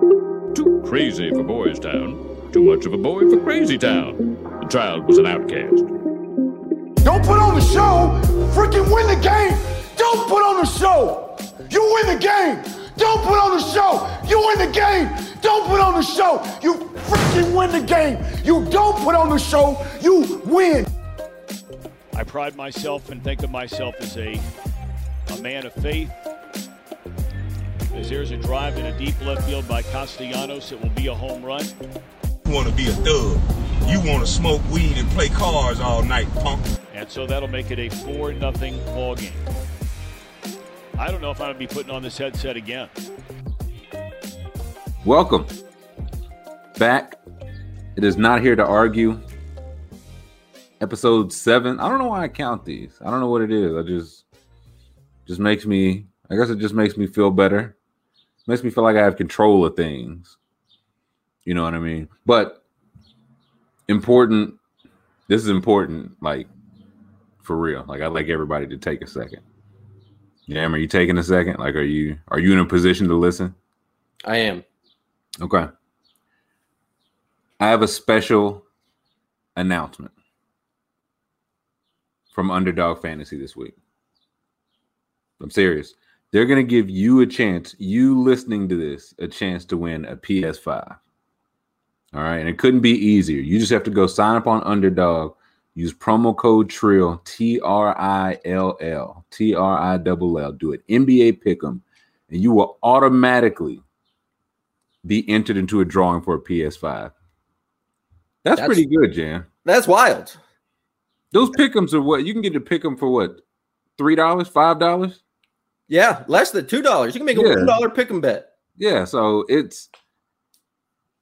Too crazy for Boys Town. Too much of a boy for Crazy Town. The child was an outcast. Don't put on the show. Freaking win the game. Don't put on the show. You win the game. Don't put on the show. You win the game. Don't put on the show. You freaking win the game. You don't put on the show. You win. I pride myself and think of myself as a, a man of faith. As there's a drive in a deep left field by Castellanos, it will be a home run. You want to be a thug. You want to smoke weed and play cars all night, punk. And so that'll make it a 4 nothing ball game. I don't know if I'm going to be putting on this headset again. Welcome back. It is not here to argue. Episode seven. I don't know why I count these. I don't know what it is. I just just makes me. I guess it just makes me feel better. Makes me feel like I have control of things. You know what I mean? But important. This is important. Like for real. Like I'd like everybody to take a second. Yeah, are you taking a second? Like, are you are you in a position to listen? I am. Okay. I have a special announcement from Underdog Fantasy this week. I'm serious. They're going to give you a chance, you listening to this, a chance to win a PS5. All right. And it couldn't be easier. You just have to go sign up on Underdog, use promo code TRILL, T R I L L, T R I L L, do it NBA Pick'em, and you will automatically be entered into a drawing for a PS5. That's, that's pretty good, Jan. That's wild. Those pickums are what you can get to pick them for what three dollars, five dollars? Yeah, less than two dollars. You can make a yeah. one dollar pick 'em bet. Yeah, so it's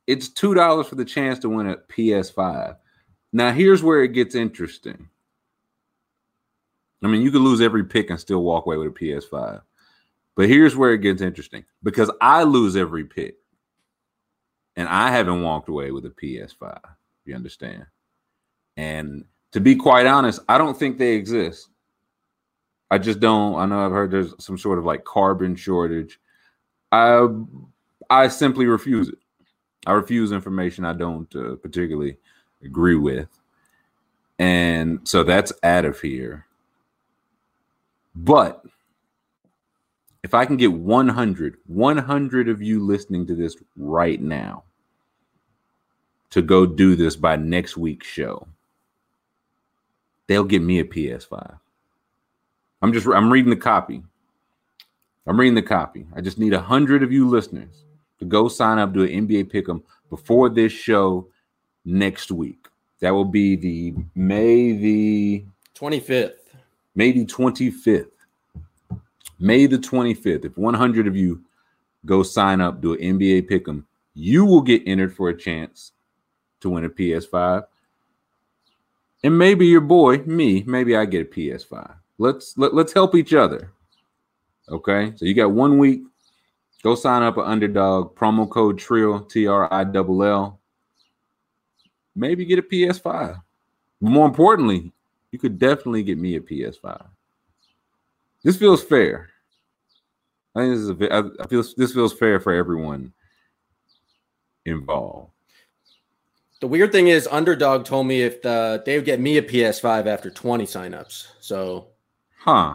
it's two dollars for the chance to win a PS5. Now here's where it gets interesting. I mean, you could lose every pick and still walk away with a PS5. But here's where it gets interesting because I lose every pick and I haven't walked away with a PS5. You understand? And to be quite honest, I don't think they exist. I just don't. I know I've heard there's some sort of like carbon shortage. I I simply refuse it. I refuse information I don't uh, particularly agree with. And so that's out of here. But if I can get 100, 100 of you listening to this right now to go do this by next week's show, they'll get me a PS5. I'm just I'm reading the copy. I'm reading the copy. I just need a hundred of you listeners to go sign up do an NBA Pick'em before this show next week. That will be the May the 25th. May the 25th. May the 25th. If 100 of you go sign up, do an NBA Pick'em, you will get entered for a chance to win a PS5. And maybe your boy, me, maybe I get a PS5. Let's let, let's help each other. Okay. So you got one week. Go sign up an underdog promo code trill T-R-I-L-L. Maybe get a PS5. But more importantly, you could definitely get me a PS5. This feels fair. I think this is a, I feel this feels fair for everyone involved. The weird thing is, Underdog told me if the, they would get me a PS5 after 20 signups. So, huh?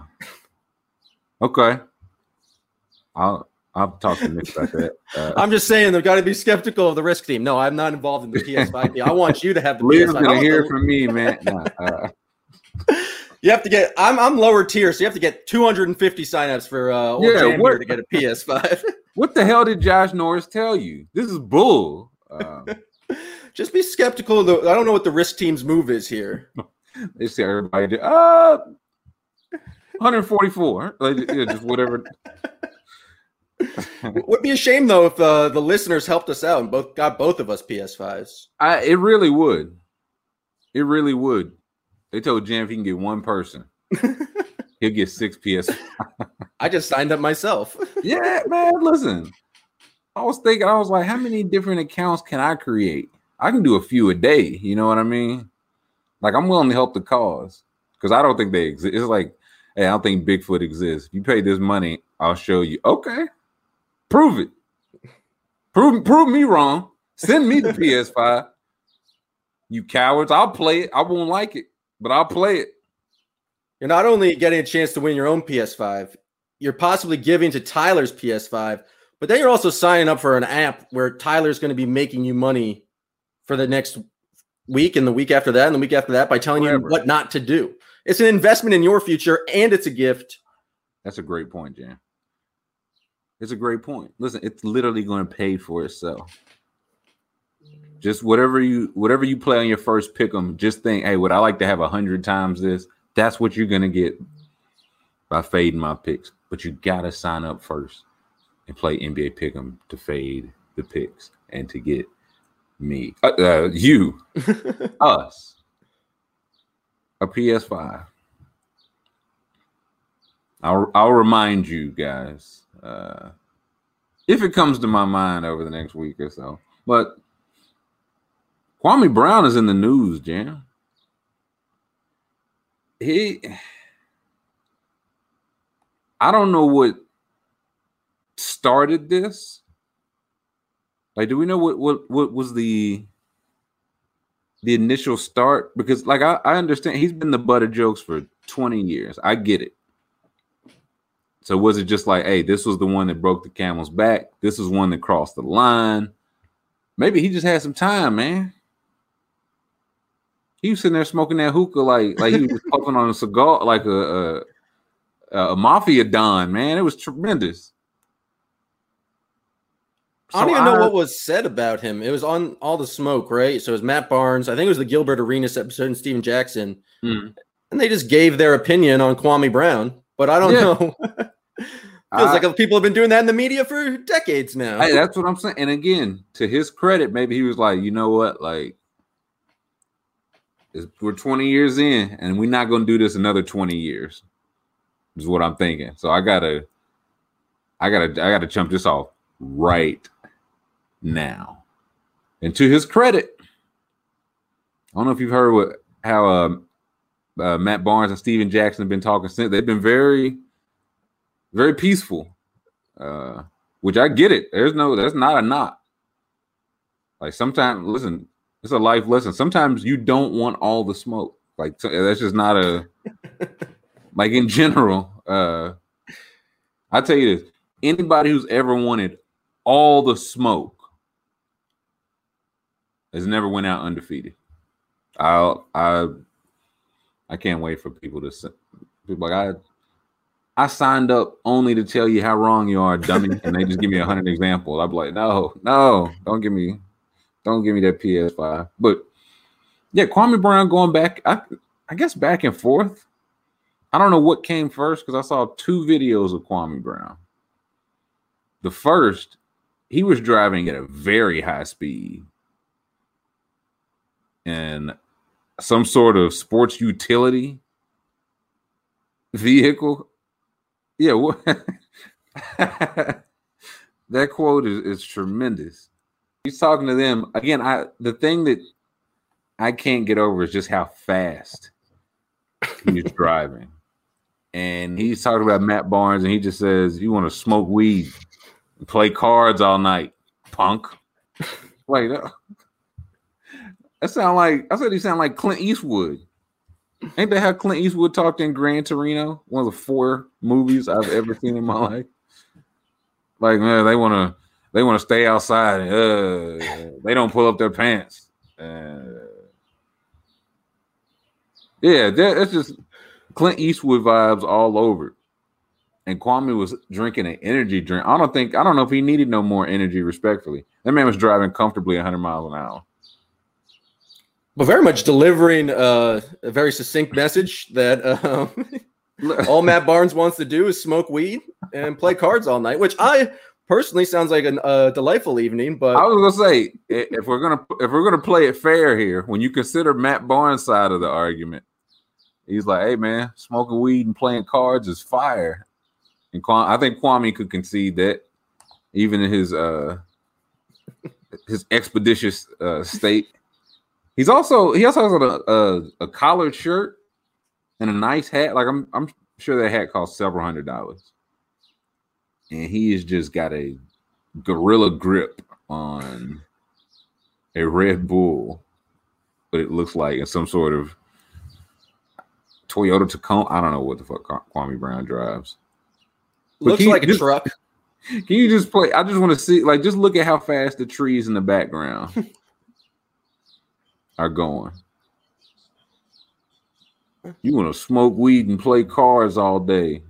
Okay, I'll I'll talk to Nick about that. Uh, I'm just saying they've got to be skeptical of the risk team. No, I'm not involved in the PS5 deal. I want you to have the Leah's PS5. gonna hear from me, man. Nah, uh, you have to get. I'm I'm lower tier, so you have to get 250 signups for uh, old yeah, what, to get a PS5. what the hell did Josh Norris tell you? This is bull. Um, just be skeptical. Of the, I don't know what the risk team's move is here. they say everybody do, uh 144. Like, yeah, just whatever. Would be a shame though if uh, the listeners helped us out and both got both of us PS5s. I it really would. It really would. They told Jam if he can get one person, he'll get six PS. I just signed up myself. yeah, man. Listen, I was thinking, I was like, how many different accounts can I create? I can do a few a day. You know what I mean? Like I'm willing to help the cause because I don't think they exist. It's like, hey, I don't think Bigfoot exists. If you pay this money, I'll show you. Okay, prove it. Prove prove me wrong. Send me the PS5. You cowards. I'll play it. I won't like it, but I'll play it. You're not only getting a chance to win your own PS5, you're possibly giving to Tyler's PS5, but then you're also signing up for an app where Tyler's going to be making you money for the next week and the week after that and the week after that by telling Whatever. you what not to do. It's an investment in your future and it's a gift. That's a great point, Jan. It's a great point. Listen, it's literally going to pay for itself. Just whatever you whatever you play on your first pick 'em, just think, hey, would I like to have a hundred times this? That's what you're gonna get by fading my picks. But you gotta sign up first and play NBA Pick'em to fade the picks and to get me, uh, uh, you, us, a PS5. I'll I'll remind you guys uh, if it comes to my mind over the next week or so. But Kwame Brown is in the news, Jam. He, I don't know what started this. Like, do we know what what what was the the initial start? Because, like, I, I understand he's been the butt of jokes for 20 years. I get it. So was it just like, hey, this was the one that broke the camel's back? This is one that crossed the line. Maybe he just had some time, man. He was sitting there smoking that hookah like like he was puffing on a cigar like a, a, a mafia don, man. It was tremendous. I don't even know what was said about him. It was on all the smoke, right? So it was Matt Barnes. I think it was the Gilbert Arenas episode and Stephen Jackson. Mm. And they just gave their opinion on Kwame Brown. But I don't yeah. know. Feels like people have been doing that in the media for decades now. Hey, that's what I'm saying. And again, to his credit, maybe he was like, you know what, like we're 20 years in, and we're not going to do this another 20 years. Is what I'm thinking. So I gotta, I gotta, I gotta jump this off right now. And to his credit, I don't know if you've heard what how uh, uh, Matt Barnes and Stephen Jackson have been talking since. They've been very, very peaceful, uh, which I get it. There's no, that's not a knot. Like sometimes, listen, it's a life lesson. Sometimes you don't want all the smoke. Like that's just not a like in general. Uh I tell you this: anybody who's ever wanted all the smoke has never went out undefeated. I I I can't wait for people to people like I I signed up only to tell you how wrong you are, dummy, and they just give me a hundred examples. I'd be like, no, no, don't give me, don't give me that PS5. But yeah, Kwame Brown going back, I I guess back and forth. I don't know what came first because I saw two videos of Kwame Brown. The first, he was driving at a very high speed and some sort of sports utility vehicle. Yeah, what that quote is, is tremendous. He's talking to them again. I the thing that I can't get over is just how fast he's driving. And he's talking about Matt Barnes, and he just says, You want to smoke weed and play cards all night, punk. Like that. That sound like I said he sound like Clint Eastwood. Ain't that how Clint Eastwood talked in Gran Torino? One of the four movies I've ever seen in my life. Like, man, they want to they want to stay outside. And, uh, they don't pull up their pants. Uh, yeah, that's just Clint Eastwood vibes all over. And Kwame was drinking an energy drink. I don't think I don't know if he needed no more energy. Respectfully, that man was driving comfortably 100 miles an hour but very much delivering uh, a very succinct message that um, all Matt Barnes wants to do is smoke weed and play cards all night, which I personally sounds like a uh, delightful evening. But I was gonna say if we're gonna if we're gonna play it fair here, when you consider Matt Barnes' side of the argument, he's like, "Hey man, smoking weed and playing cards is fire." And I think Kwame could concede that, even in his uh his expeditious uh, state. He's also he also has a, a, a collared shirt and a nice hat. Like I'm I'm sure that hat costs several hundred dollars. And he has just got a gorilla grip on a Red Bull, but it looks like in some sort of Toyota Tacoma. I don't know what the fuck Kwame Brown drives. But Looks like a just- truck. Can you just play? I just want to see, like, just look at how fast the trees in the background are going. You want to smoke weed and play cards all day,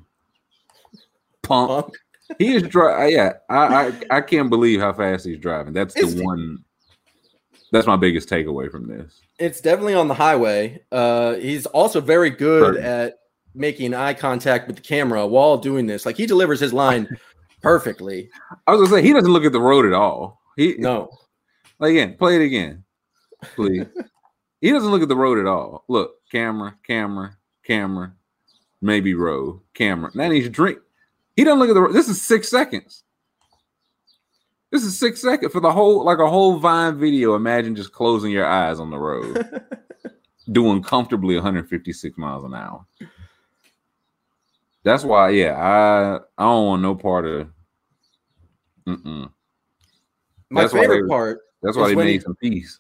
punk. Punk. He is driving. Yeah, I, I I can't believe how fast he's driving. That's the he- one. That's my biggest takeaway from this. It's definitely on the highway. Uh, he's also very good Perfect. at making eye contact with the camera while doing this. Like he delivers his line perfectly. I was gonna say he doesn't look at the road at all. He No, like, again, play it again, please. he doesn't look at the road at all. Look, camera, camera, camera, maybe road, camera. Now he's drink. He doesn't look at the road. This is six seconds. This is six seconds for the whole like a whole Vine video. Imagine just closing your eyes on the road, doing comfortably 156 miles an hour. That's why, yeah, I I don't want no part of. Mm-mm. my That's why favorite they- part. That's why they made he- some peace.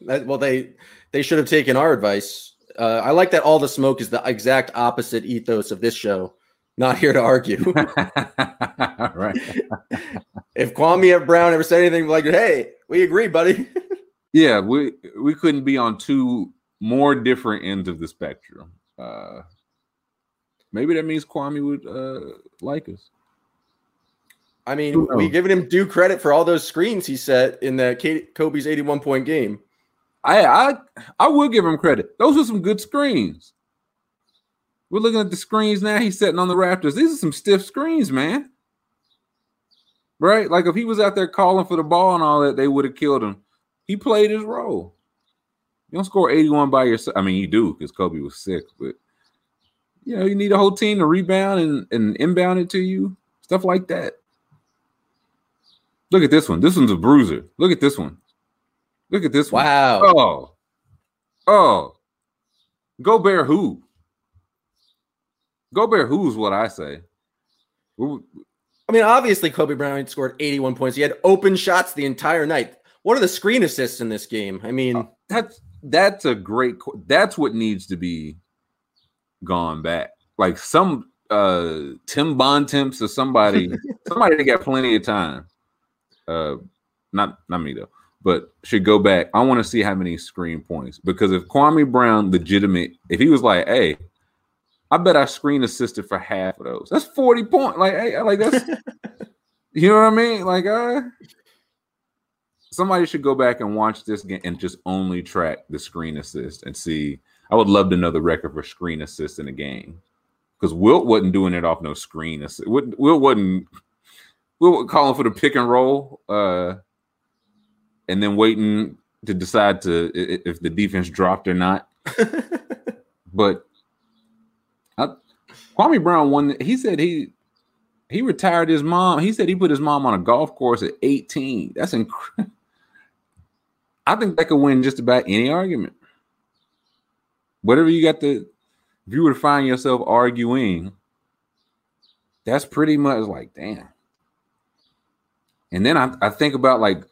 Well, they they should have taken our advice. Uh, I like that all the smoke is the exact opposite ethos of this show. Not here to argue. right. if Kwame Brown ever said anything like, "Hey, we agree, buddy," Yeah, we we couldn't be on two more different ends of the spectrum. Uh maybe that means Kwame would uh like us. I mean, we giving him due credit for all those screens he set in the Kobe's eighty-one point game. I I I will give him credit. Those were some good screens. We're looking at the screens now. He's sitting on the Raptors. These are some stiff screens, man. Right? Like if he was out there calling for the ball and all that, they would have killed him. He played his role. You don't score 81 by yourself. I mean, you do because Kobe was sick, but you know, you need a whole team to rebound and, and inbound it to you, stuff like that. Look at this one. This one's a bruiser. Look at this one. Look at this one. Wow. Oh, oh, go bear who? Go bear who's what I say. I mean, obviously, Kobe Bryant scored 81 points. He had open shots the entire night. What are the screen assists in this game? I mean, That's that's a great. That's what needs to be gone back. Like some uh Tim Bontemps or somebody, somebody that got plenty of time. Uh, not not me though, but should go back. I want to see how many screen points because if Kwame Brown legitimate, if he was like, hey. I bet I screen assisted for half of those. That's 40 point. Like, hey, like that's you know what I mean? Like, uh somebody should go back and watch this game and just only track the screen assist and see. I would love to know the record for screen assist in a game. Because Wilt wasn't doing it off no screen assist. Wilt, Wilt wasn't Wilt was calling for the pick and roll, uh, and then waiting to decide to if the defense dropped or not. but I, Kwame Brown won. He said he he retired his mom. He said he put his mom on a golf course at 18. That's incredible. I think that could win just about any argument. Whatever you got to, if you were to find yourself arguing, that's pretty much like, damn. And then I, I think about like,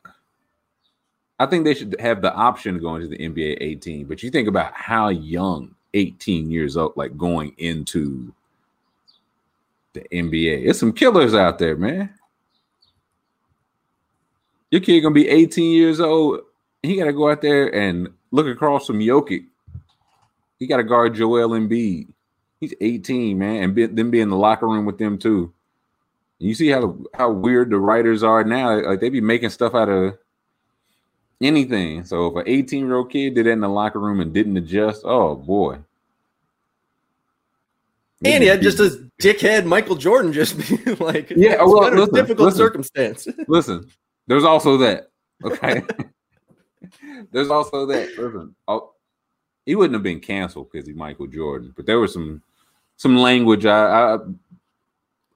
I think they should have the option going to the NBA 18. But you think about how young 18 years old, like going into the NBA. There's some killers out there, man. Your kid gonna be 18 years old. He gotta go out there and look across from Jokic. He gotta guard Joel Embiid. He's 18, man, and be, then be in the locker room with them too. You see how how weird the writers are now. Like they be making stuff out of anything. So if an 18 year old kid did that in the locker room and didn't adjust, oh boy. and he had just as dickhead Michael Jordan just be like, Yeah, well, a listen, difficult listen. circumstance. listen. There's also that. Okay. there's also that. Listen, oh, he wouldn't have been canceled because he's Michael Jordan, but there was some some language I I,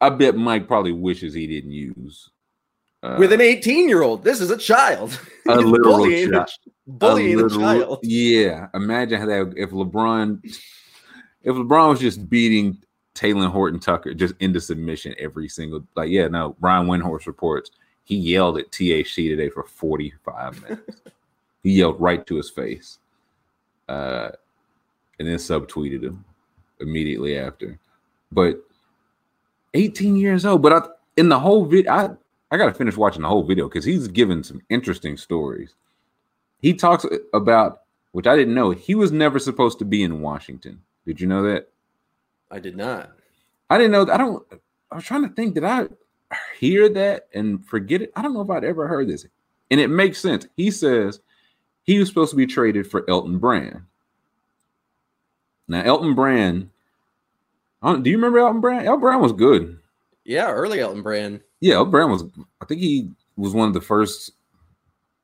I bet Mike probably wishes he didn't use. Uh, With an 18 year old, this is a child. A literal bullying, child. A, bullying a, literal- child. Yeah, imagine how that if LeBron, if LeBron was just beating Talen Horton Tucker just into submission every single like yeah no Brian Windhorst reports he yelled at THC today for 45 minutes. he yelled right to his face. Uh, and then subtweeted him immediately after. But 18 years old. But I, in the whole video, I, I got to finish watching the whole video because he's given some interesting stories. He talks about, which I didn't know, he was never supposed to be in Washington. Did you know that? I did not. I didn't know. I don't. I was trying to think. Did I hear that and forget it? I don't know if I'd ever heard this, and it makes sense. He says he was supposed to be traded for Elton Brand. Now, Elton Brand. do you remember Elton Brand? Elton Brand was good. Yeah, early Elton Brand. Yeah, Elton Brand was. I think he was one of the first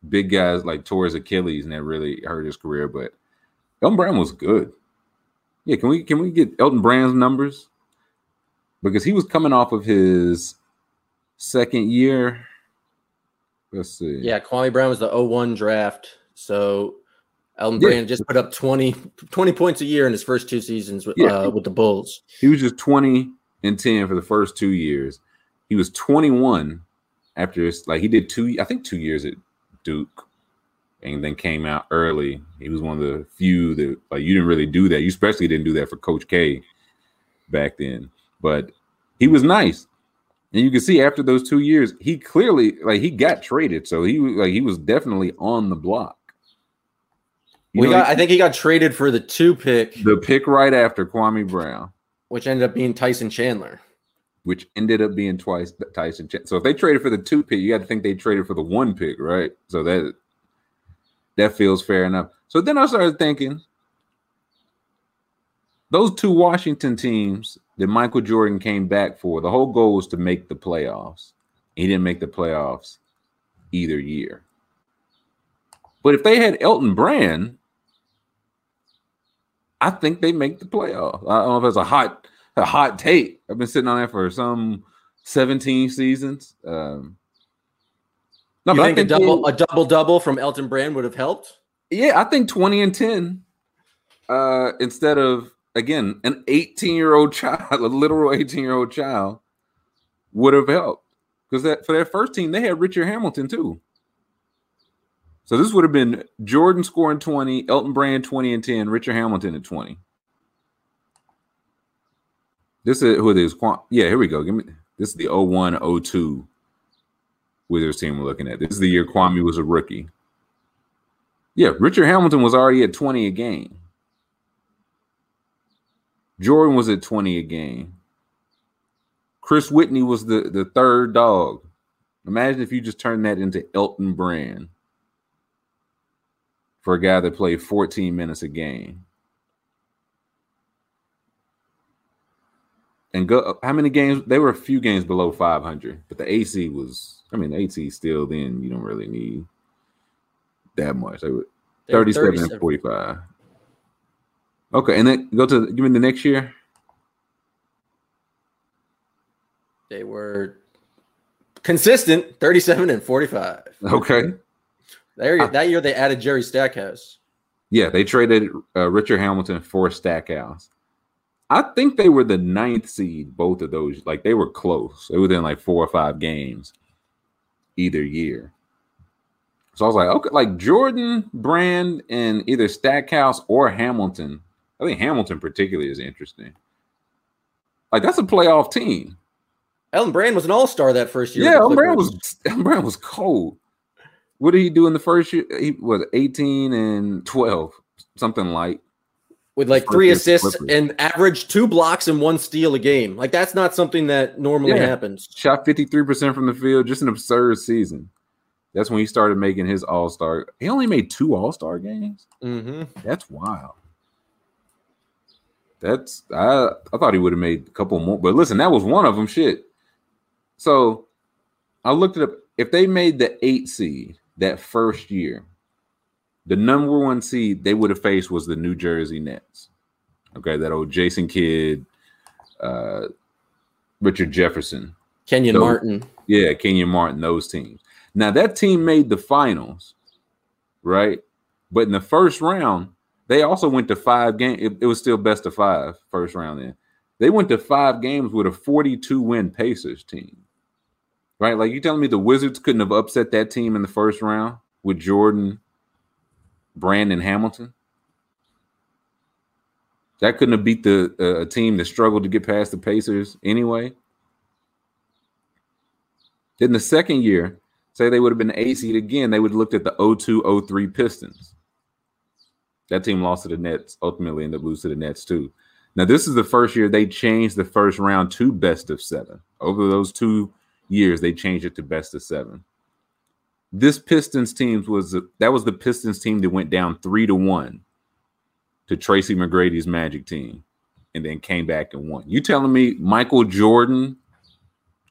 big guys like towards Achilles, and that really hurt his career. But Elton Brand was good. Yeah, can we can we get Elton Brand's numbers? Because he was coming off of his second year. Let's see. Yeah, Kwame Brown was the 01 draft. So Elton yeah. Brand just put up 20, 20 points a year in his first two seasons with, yeah. uh, with the Bulls. He was just 20 and 10 for the first two years. He was 21 after his, like he did two, I think two years at Duke and then came out early. He was one of the few that like you didn't really do that. You especially didn't do that for Coach K back then. But he was nice. And you can see after those two years, he clearly like he got traded. So he like he was definitely on the block. You we know, got, I think he got traded for the two pick. The pick right after Kwame Brown. Which ended up being Tyson Chandler. Which ended up being twice Tyson Chandler. So if they traded for the two pick, you got to think they traded for the one pick, right? So that that feels fair enough. So then I started thinking those two Washington teams that Michael Jordan came back for, the whole goal was to make the playoffs. He didn't make the playoffs either year. But if they had Elton Brand, I think they make the playoffs. I don't know if it's a hot a hot take. I've been sitting on that for some 17 seasons. Um, no, you but think, I think a double they, a double double from Elton Brand would have helped. Yeah, I think twenty and ten uh, instead of again an eighteen year old child, a literal eighteen year old child, would have helped because that for their first team they had Richard Hamilton too. So this would have been Jordan scoring 20, Elton Brand 20 and 10, Richard Hamilton at 20. This is who it is. Yeah, here we go. Give me this is the 01 02 Wizards team we're looking at. This is the year Kwame was a rookie. Yeah, Richard Hamilton was already at 20 a game. Jordan was at 20 a game. Chris Whitney was the, the third dog. Imagine if you just turned that into Elton Brand for a guy that played 14 minutes a game. And go how many games? They were a few games below 500, but the AC was I mean, AT still then you don't really need that much. They were 37, 37 and 45. Okay, and then go to give me the next year. They were consistent 37 and 45. Okay. There, that year they added Jerry Stackhouse. Yeah, they traded uh, Richard Hamilton for Stackhouse. I think they were the ninth seed, both of those. Like they were close. They were within like four or five games either year. So I was like, okay, like Jordan, Brand, and either Stackhouse or Hamilton. I think Hamilton particularly is interesting. Like that's a playoff team. Elton Brand was an all star that first year. Yeah, Elton Brand was Elton Brand was cold. What did he do in the first year? He was 18 and 12, something like with like three assists and average two blocks and one steal a game. Like that's not something that normally yeah. happens. Shot 53% from the field, just an absurd season. That's when he started making his all star. He only made two all star games. Mm-hmm. That's wild. That's I I thought he would have made a couple more, but listen, that was one of them. Shit. So I looked it up. If they made the eight seed that first year, the number one seed they would have faced was the New Jersey Nets. Okay, that old Jason Kidd, uh, Richard Jefferson, Kenyon Martin. Yeah, Kenyon Martin, those teams. Now that team made the finals, right? But in the first round, they also went to five games. It, it, was still best of five first round then. They went to five games with a 42 win Pacers team. Right? Like you telling me the Wizards couldn't have upset that team in the first round with Jordan, Brandon Hamilton? That couldn't have beat the uh, a team that struggled to get past the Pacers anyway. Then the second year, say they would have been A seed again, they would have looked at the 02 03 Pistons. That team lost to the Nets, ultimately ended up losing to the Nets too. Now, this is the first year they changed the first round to best of seven. Over those two years, they changed it to best of seven. This Pistons team was that was the Pistons team that went down three to one to Tracy McGrady's Magic team, and then came back and won. You telling me Michael Jordan,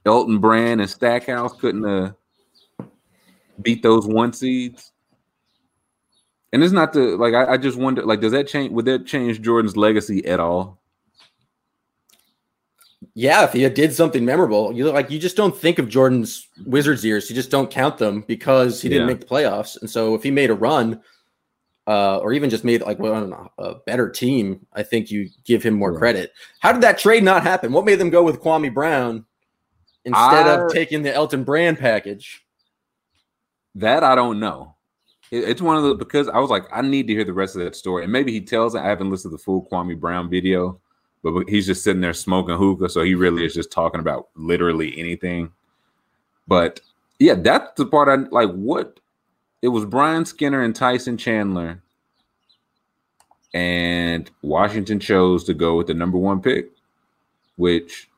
Elton Brand, and Stackhouse couldn't uh, beat those one seeds? And it's not the like I, I just wonder like does that change would that change Jordan's legacy at all? Yeah, if he did something memorable, you like you just don't think of Jordan's Wizards years. You just don't count them because he didn't Yeah. make the playoffs. And so if he made a run, uh, or even just made like well, I don't know, a better team, I think you give him more Right. credit. How did that trade not happen? What made them go with Kwame Brown instead I- of taking the Elton Brand package? That I don't know. It- It's one of the because I was like, I need to hear the rest of that story. And maybe he tells it. I haven't listened to the full Kwame Brown video, but he's just sitting there smoking hookah. So he really is just talking about literally anything. But yeah, that's the part I like. What it was Brian Skinner and Tyson Chandler, and Washington chose to go with the number one pick, which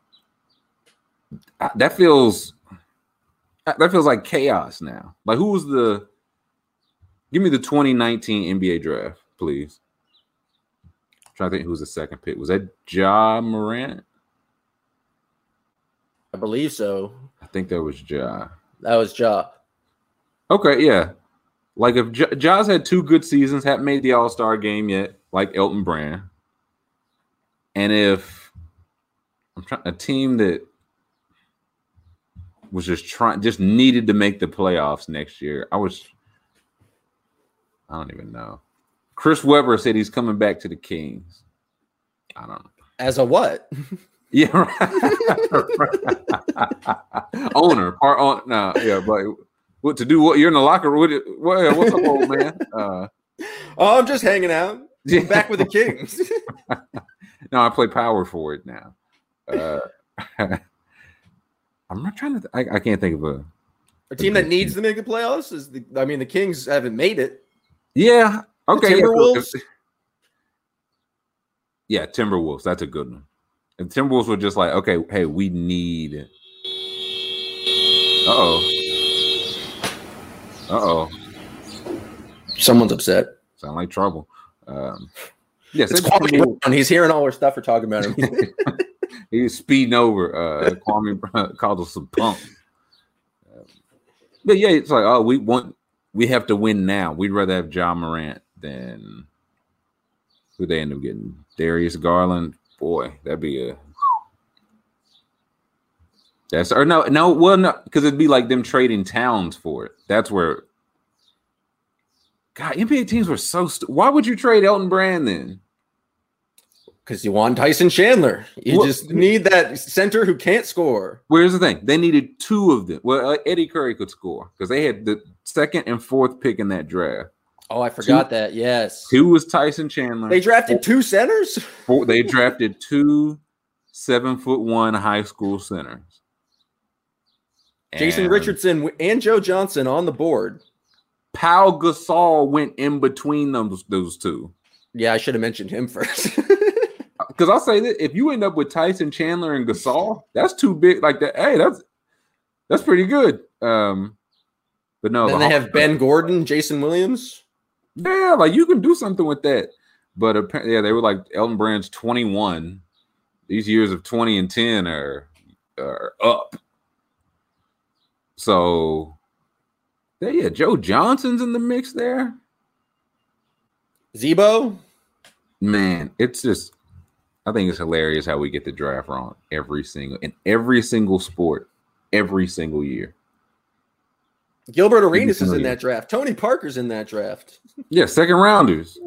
that feels that feels like chaos now. Like who was the give me the 2019 NBA draft, please. Trying to think who was the second pick. Was that Ja Morant? I believe so. I think that was Ja. That was Ja. Okay, yeah. Like if Ja- Ja's had two good seasons, haven't made the All Star game yet, like Elton Brand, and if I'm trying a team that was just trying, just needed to make the playoffs next year, I was, I don't even know. Chris Webber said he's coming back to the Kings. I don't know. As a what? Yeah, right. owner, part on. No, yeah, but what to do? What you're in the locker room? What, what, what's up, old man? Uh, Oh, I'm just hanging out. I'm back with the Kings. no, I play power forward now. Uh, I'm not trying to. I, I can't think of a. a team that needs to make the playoffs is the. I mean, the Kings haven't made it. Yeah. Okay. yeah, Timberwolves? if- yeah, Timberwolves. That's a good one. If Timberwolves were just like, okay, hey, we need. Uh oh. Uh oh. Someone's upset. Sound like trouble. Um, yes, It's it's Kwame Brown. He's hearing all our stuff. We're talking about him. he was speeding over. Uh, Kwame Brown called us some punks. Um, but yeah, it's like, oh, we want, we have to win now. We'd rather have Ja Morant than who they end up getting. Darius Garland. Boy, that'd be a. That's or no, no, well, no, because it'd be like them trading towns for it. That's where. God, NBA teams were so. St- Why would you trade Elton Brand then? Because you want Tyson Chandler. You Well- just need that center who can't score. Where's the thing? They needed two of them. Well, uh, Eddie Curry could score because they had the second and fourth pick in that draft. Oh, I forgot that. Yes. Two was Tyson Chandler. They drafted two centers. Four- they drafted two seven foot one high school centers. Jason Richardson and Joe Johnson on the board. Pau Gasol went in between them, those two. Yeah, I should have mentioned him first. Because I'll say that if you end up with Tyson Chandler and Gasol, that's too big. Like that, hey, that's that's pretty good. Um, but no, then the they Hawks- have Ben Gordon, Jason Williams. Yeah, like you can do something with that. But apparently, yeah, they were like Elton Brand's 21. These years of 20 and 10 are are up. So yeah, yeah, Joe Johnson's in the mix there. Zebo. Man, it's just I think it's hilarious how we get the draft wrong every single in every single sport, every single year. Gilbert Arenas is in that draft. Tony Parker's in that draft. Yeah, second rounders.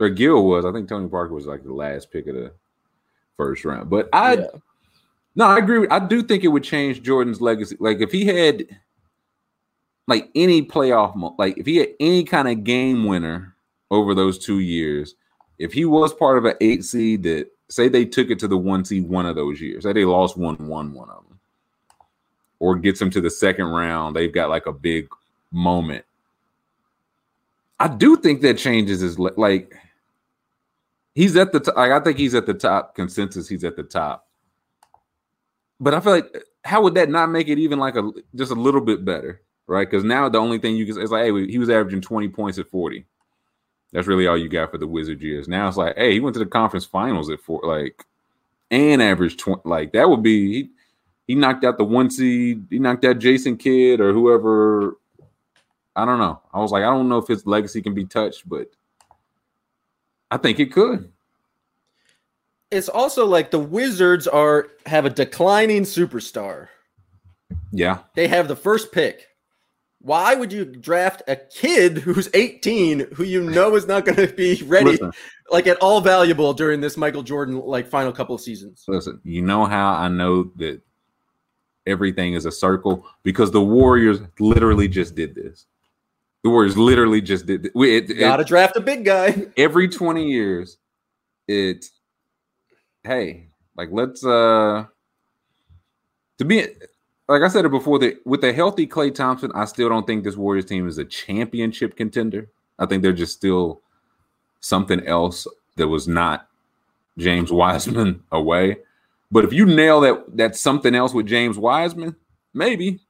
Or Gil was. I think Tony Parker was like the last pick of the first round. But I Yeah. No, I agree. with- I do think it would change Jordan's legacy. Like if he had like any playoff, like if he had any kind of game winner over those two years, if he was part of an eight seed that say they took it to the one seed one of those years, say they lost one one one of them, or gets them to the second round, they've got like a big moment. I do think that changes his like he's at the top. Like, I think he's at the top consensus. He's at the top. But I feel like how would that not make it even like a just a little bit better, right? Because now the only thing you can say is like, hey, he was averaging twenty points at forty. That's really all you got for the Wizard years. Now it's like, hey, he went to the conference finals at four, like, and averaged twenty. Like that would be he knocked out the one seed. He knocked out Jason Kidd or whoever. I don't know. I was like, I don't know if his legacy can be touched, but I think it could. It's also like the Wizards are have a declining superstar. Yeah, They have the first pick. Why would you draft a kid who's 18 who you know is not going to be ready Listen. like at all valuable during this Michael Jordan like final couple of seasons? Listen, you know how I know that everything is a circle because the Warriors literally just did this. The Warriors literally just did this. We, it, it- Got to draft a big guy. every 20 years, it hey, like let's uh to be like I said it before that with a healthy Klay Thompson, I still don't think this Warriors team is a championship contender. I think they're just still something else that was not James Wiseman away. But if you nail that that something else with James Wiseman, maybe.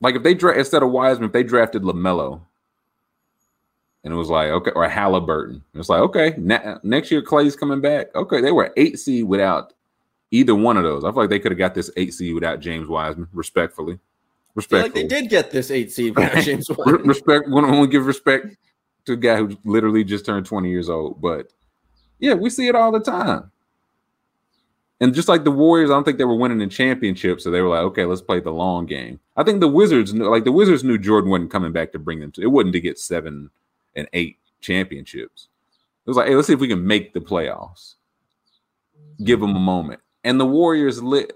Like if they dra- instead of Wiseman, if they drafted Lamelo, and it was like okay, or Halliburton, it's like okay, ne- next year Klay's coming back. Okay, they were eight seed without either one of those. I feel like they could have got this eight seed without James Wiseman. Respectfully, I feel respectfully, like they did get this eight seed without James Wiseman. respect. Want to give respect to a guy who literally just turned twenty years old. But yeah, we see it all the time. And just like the Warriors, I don't think they were winning the championship, so they were like, okay, let's play the long game. I think the Wizards like the Wizards knew Jordan wasn't coming back to bring them to. It wasn't to get seven and eight championships. It was like, hey, let's see if we can make the playoffs. Give them a moment. And the Warriors lit.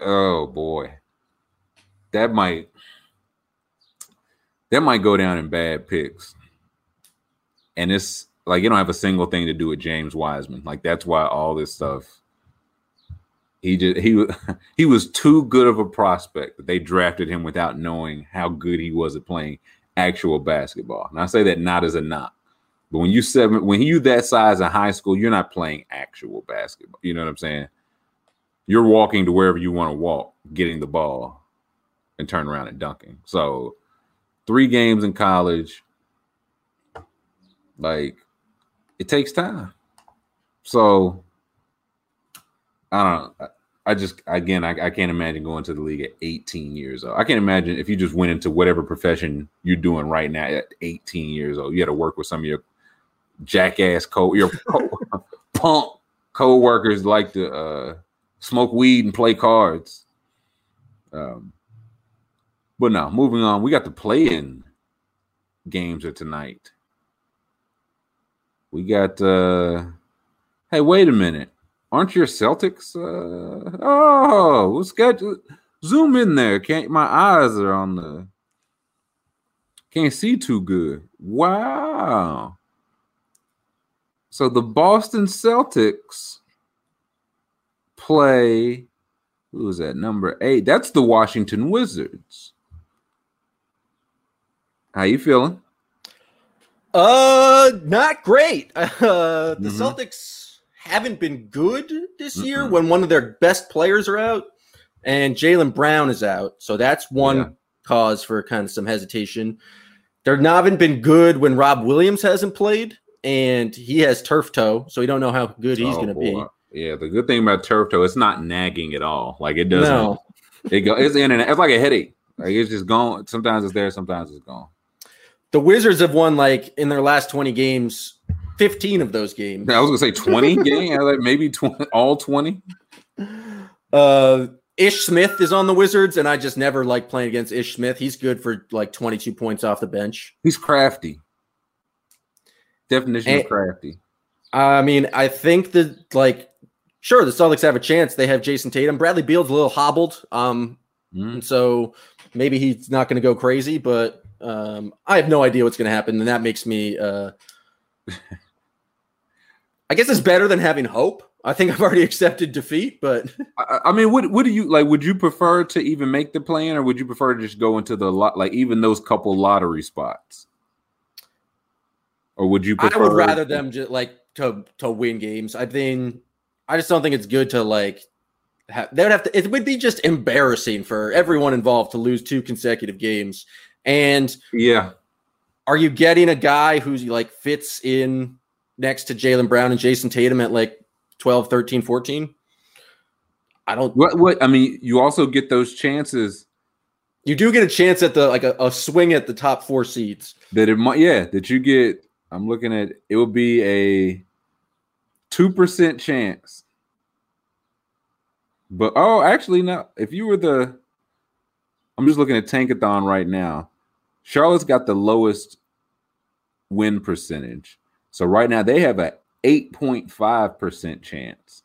Oh boy, that might that might go down in bad picks. And it's like you don't have a single thing to do with James Wiseman. Like that's why all this stuff. He just he he was too good of a prospect that they drafted him without knowing how good he was at playing actual basketball. And I say that not as a knock, but when you seven when you that size in high school, you're not playing actual basketball. You know what I'm saying? You're walking to wherever you want to walk, getting the ball, and turn around and dunking. So three games in college, like it takes time. So I don't know. I just again I, I can't imagine going to the league at 18 years old. I can't imagine if you just went into whatever profession you're doing right now at 18 years old. You had to work with some of your jackass co your co- punk co-workers like to uh, smoke weed and play cards. Um, but now moving on. We got the play-in games of tonight. We got uh hey, wait a minute. Aren't your Celtics uh oh let's get zoom in there. Can't my eyes are on the can't see too good. Wow. So the Boston Celtics play who is that number eight? That's the Washington Wizards. How you feeling? Uh, not great. Uh, the Mhm. Celtics haven't been good this year Mm-mm. when one of their best players are out, and Jaylen Brown is out. So that's one Yeah. cause for kind of some hesitation. They're not haven't been good when Rob Williams hasn't played, and he has turf toe, so we don't know how good he's Oh, going to be. Yeah, the good thing about turf toe, it's not nagging at all. Like it doesn't. No, It go. It's in and it's like a headache. Like it's just gone. Sometimes it's there. Sometimes it's gone. the Wizards have won like in their last twenty games, fifteen of those games. I was gonna say twenty games, Like maybe twenty, all twenty. Uh, Ish Smith is on the Wizards, and I just never like playing against Ish Smith. He's good for like 22 points off the bench. He's crafty. Definition And- of crafty. I mean, I think that like sure, the Celtics have a chance. They have Jayson Tatum. Bradley Beal's a little hobbled. Um, Mm. and so maybe he's not going to go crazy, but um, I have no idea what's going to happen. And that makes me, uh, I guess it's better than having hope. I think I've already accepted defeat, but I, I mean, what what do you like? Would you prefer to even make the plan, or would you prefer to just go into the lot, like even those couple lottery spots, or would you? Prefer. I would rather them just like to to win games. I think I just don't think it's good to like have they would have to it would be just embarrassing for everyone involved to lose two consecutive games. And Yeah, are you getting a guy who's like fits in next to Jaylen Brown and Jayson Tatum at like 12, 13, 14? I don't what what I mean, you also get those chances you do get a chance at the like a, a swing at the top four seeds. that it might, yeah, that you get. I'm looking at it will be a two percent chance. But oh, actually, no. If you were the, I'm just looking at Tankathon right now. Charlotte's got the lowest win percentage. So right now they have a 8.5% chance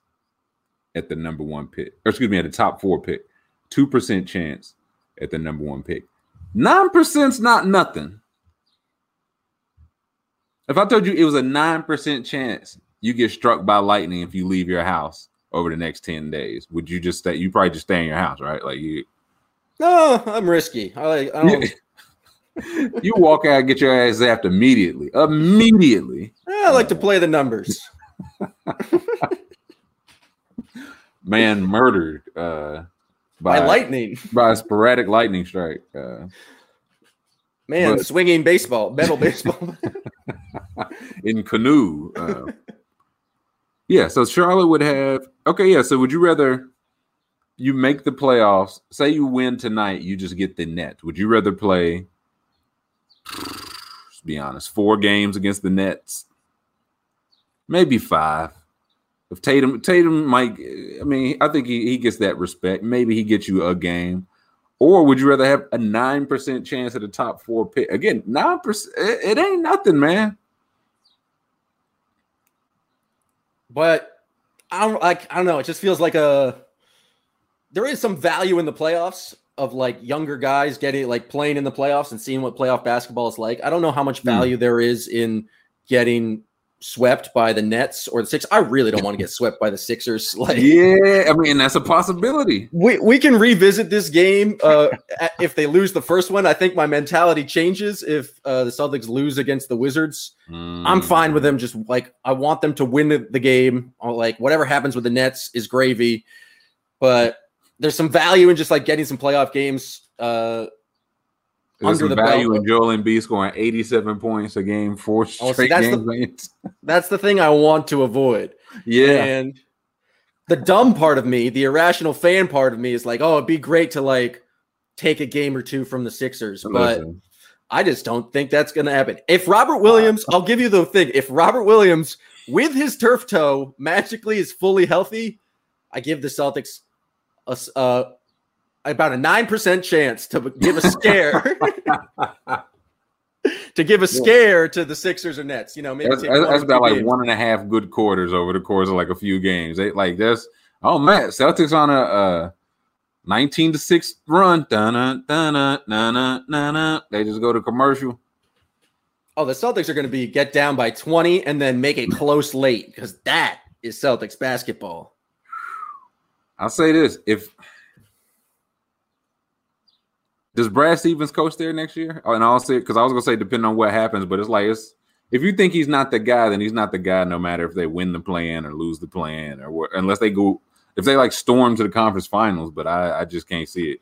at the number one pick. Or excuse me, at the top four pick. 2% chance at the number one pick. 9%'s not nothing. If I told you it was a 9% chance you get struck by lightning if you leave your house over the next 10 days, would you just stay? You probably just stay in your house, right? Like you No, I'm risky. I like I don't you walk out and get your ass zapped immediately. Immediately. I like to play the numbers. Man murdered uh By by, lightning. by a sporadic lightning strike. Uh Man, But- swinging baseball, metal baseball. in canoe. Uh, yeah, so Charlotte would have okay. Yeah, so would you rather you make the playoffs? Say you win tonight, you just get the net. Would you rather play? Let's be honest, four games against the Nets, maybe five. If Tatum, Tatum might, I mean, I think he, he gets that respect. Maybe he gets you a game. Or would you rather have a nine percent chance at the top four pick? Again, nine percent. It, it ain't nothing, man. but I don't like I don't know. It just feels like a there is some value in the playoffs of like younger guys getting like playing in the playoffs and seeing what playoff basketball is like. I don't know how much Hmm. value there is in getting swept by the Nets or the Six. I really don't want to get swept by the Sixers. Like Yeah, I mean that's a possibility. we, we can revisit this game uh, if they lose the first one. I think my mentality changes if uh, the Celtics lose against the Wizards. I'm fine with them. Just like I want them to win the, the game. Or like whatever happens with the Nets is gravy. But there's some value in just like getting some playoff games. Uh, There's under some the value belt. in Joel Embiid scoring 87 points a game, four Oh, straight that's the- games. that's the thing I want to avoid. yeah, And the dumb part of me, the irrational fan part of me, is like, oh, it'd be great to like take a game or two from the Sixers, but. Listen, I just don't think that's going to happen. If Robert Williams, I'll give you the thing. If Robert Williams, with his turf toe, magically is fully healthy, I give the Celtics a, uh, about a nine percent chance to give a scare. to give a scare to the Sixers or Nets, you know, maybe that's, that's, about like games. one and a half good quarters over the course of like a few games. They like that's oh man, Celtics on a uh 19 to 6 run. Dun-na, na-na, na-na. They just go to commercial. Oh, the Celtics are going to be get down by twenty and then make it close late because that is Celtics basketball. I'll say this: if does Brad Stevens coach there next year? Oh, and I'll say because I was gonna say depending on what happens, but it's like it's if you think he's not the guy, then he's not the guy. No matter if they win the plan or lose the plan or what, unless they go if they like storm to the conference finals. But I, I just can't see it.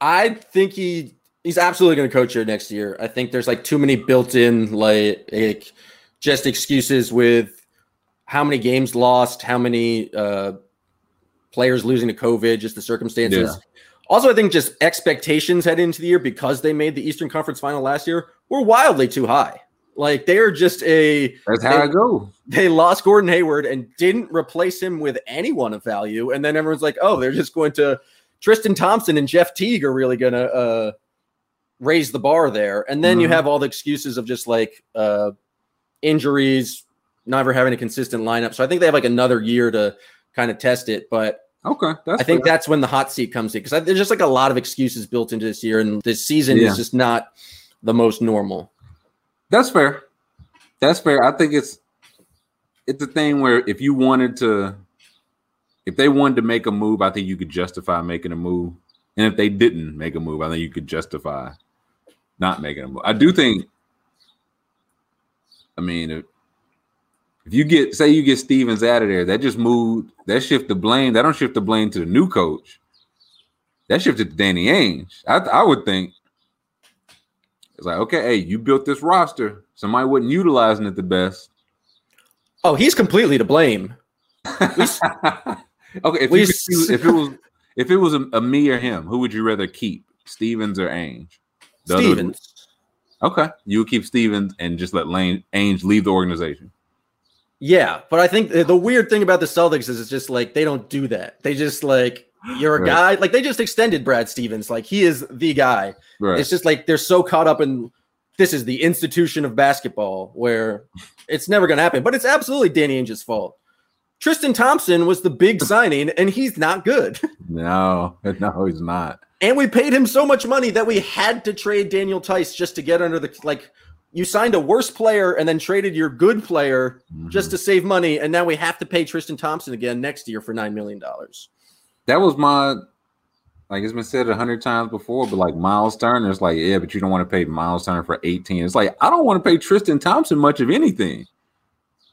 I think he he's absolutely going to coach here next year. I think there's like too many built-in like, like just excuses with how many games lost, how many uh, players losing to COVID, just the circumstances. Yeah. Also, I think just expectations heading into the year because they made the Eastern Conference Final last year were wildly too high. Like they're just a That's how They- I go. they lost Gordon Hayward and didn't replace him with anyone of value. And then everyone's like, oh, they're just going to Tristan Thompson and Jeff Teague are really going to uh, raise the bar there. And then you Mhm. have all the excuses of just like uh, injuries, never having a consistent lineup. So I think they have like another year to kind of test it. But Okay, that's I think fair. that's when the hot seat comes in because there's just like a lot of excuses built into this year, and this season Yeah. is just not the most normal. That's fair. That's fair. I think it's it's a thing where if you wanted to if they wanted to make a move, I think you could justify making a move. And if they didn't make a move, I think you could justify not making a move. I do think I mean if, you get say you get Stevens out of there, that just moved that shift the blame. That don't shift the blame to the new coach. That shifted to Danny Ainge. I I would think it's like, okay, hey, you built this roster. Somebody wasn't utilizing it the best. Oh, he's completely to blame. okay, if, you could if it was if it was a, a me or him, who would you rather keep, Stevens or Ainge? The other- Stevens. Okay, you would keep Stevens and just let Lane Ainge leave the organization. Yeah, but I think the, weird thing about the Celtics is it's just like they don't do that. They just like you're a Right. guy. Like they just extended Brad Stevens. Like he is the guy. Right. It's just like they're so caught up in this is the institution of basketball where it's never going to happen. But it's absolutely Danny Ainge's fault. Tristan Thompson was the big signing, and he's not good. no, no, he's not. And we paid him so much money that we had to trade Daniel Theis just to get under the like. You signed a worse player and then traded your good player mm-hmm. just to save money, and now we have to pay Tristan Thompson again next year for nine million dollars. That was my like it's been said a hundred times before, but like Miles Turner, it's like, yeah, but you don't want to pay Miles Turner for 18. It's like I don't want to pay Tristan Thompson much of anything.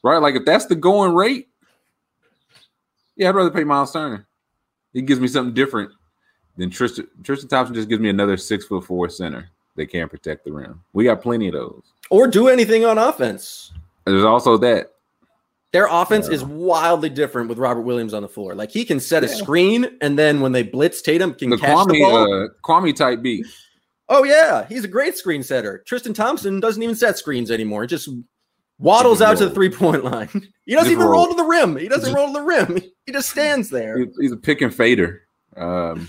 Right? Like if that's the going rate, yeah, I'd rather pay Miles Turner. He gives me something different than Tristan. Tristan Thompson just gives me another six foot four center that can't protect the rim. We got plenty of those. Or do anything on offense. There's also that. Their offense is wildly different with Robert Williams on the floor. Like he can set a screen, and then when they blitz Tatum, can The catch the ball. uh, Kwame type B. oh yeah, he's a great screen setter. Tristan Thompson doesn't even set screens anymore. Just waddles Just out to the three point line. He doesn't Just even roll roll. to the rim. He doesn't roll to the rim. He just stands there. He's a pick and fader. Um,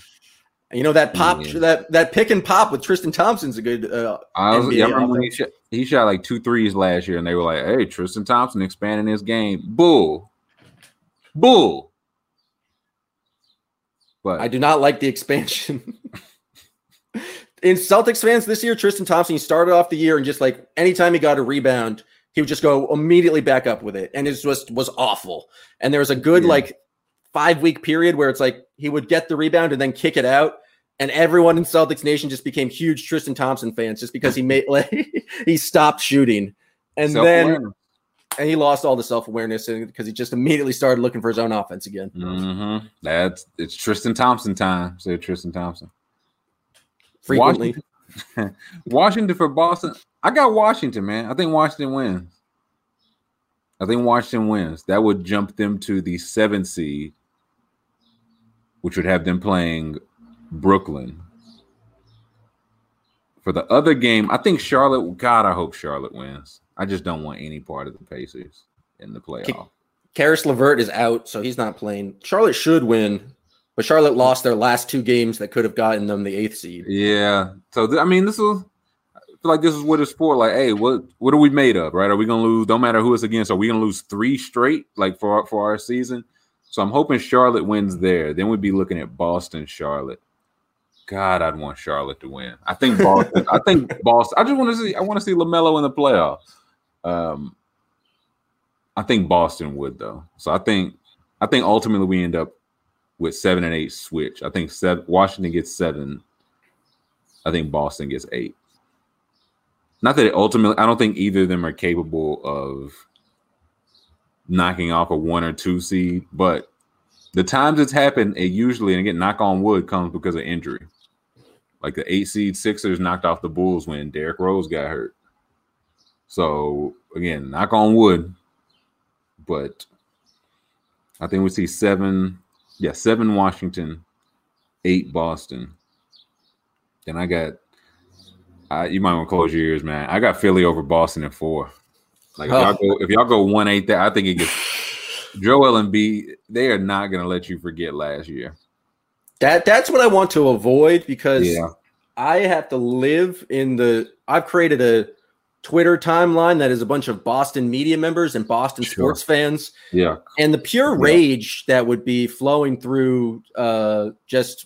you know that pop, Yeah. that that pick and pop with Tristan Thompson's a good. Uh, I was, NBA yeah, I remember when he offense. shot, he shot like two threes last year, and they were like, "Hey, Tristan Thompson expanding his game." Bull, bull. But I do not like the expansion. In Celtics fans this year, Tristan Thompson, he started off the year and just like anytime he got a rebound, he would just go immediately back up with it. And it just was awful. And there was a good Yeah. like five week period where it's like he would get the rebound and then kick it out. And everyone in Celtics Nation just became huge Tristan Thompson fans just because he made like he stopped shooting. And then and he lost all the self-awareness because he just immediately started looking for his own offense again. Mhm. that's it's Tristan Thompson time. Say Tristan Thompson. Frequently. Washington, Washington for Boston. I got Washington, man. I think Washington wins. I think Washington wins. That would jump them to the seventh seed, which would have them playing Brooklyn. For the other game, I think Charlotte. God, I hope Charlotte wins. I just don't want any part of the Pacers in the playoff. Caris LeVert is out, so he's not playing. Charlotte should win, but Charlotte lost their last two games that could have gotten them the eighth seed. Yeah. So th- I mean, this is like this is what it's for. Like, hey, what what are we made of, right? Are we gonna lose? Don't matter who it's against. Are we gonna lose three straight, like for our, for our season? So I'm hoping Charlotte wins there. Then we'd be looking at Boston, Charlotte. God, I'd want Charlotte to win. I think Boston. I think Boston. I just want to see. I want to see LaMelo in the playoffs. Um, I think Boston would though. So I think I think ultimately we end up with seven and eight switch. I think seven, Washington gets seven. I think Boston gets eight. Not that ultimately, I don't think either of them are capable of knocking off a one or two seed, but the times it's happened, it usually, and again, knock on wood, comes because of injury. Like the eight seed Sixers knocked off the Bulls when Derrick Rose got hurt. So again, knock on wood, but I think we see seven, yeah, seven Washington, eight Boston. Then I got, I, you might want to close your ears, man. I got Philly over Boston at four. Like if Oh. y'all go, if y'all go one eight, there, I think it gets. Joel Embiid, they are not going to let you forget last year. That that's what I want to avoid because Yeah, I have to live in the. I've created a Twitter timeline that is a bunch of Boston media members and Boston Sure. sports fans, Yeah. and the pure Yeah. rage that would be flowing through uh, just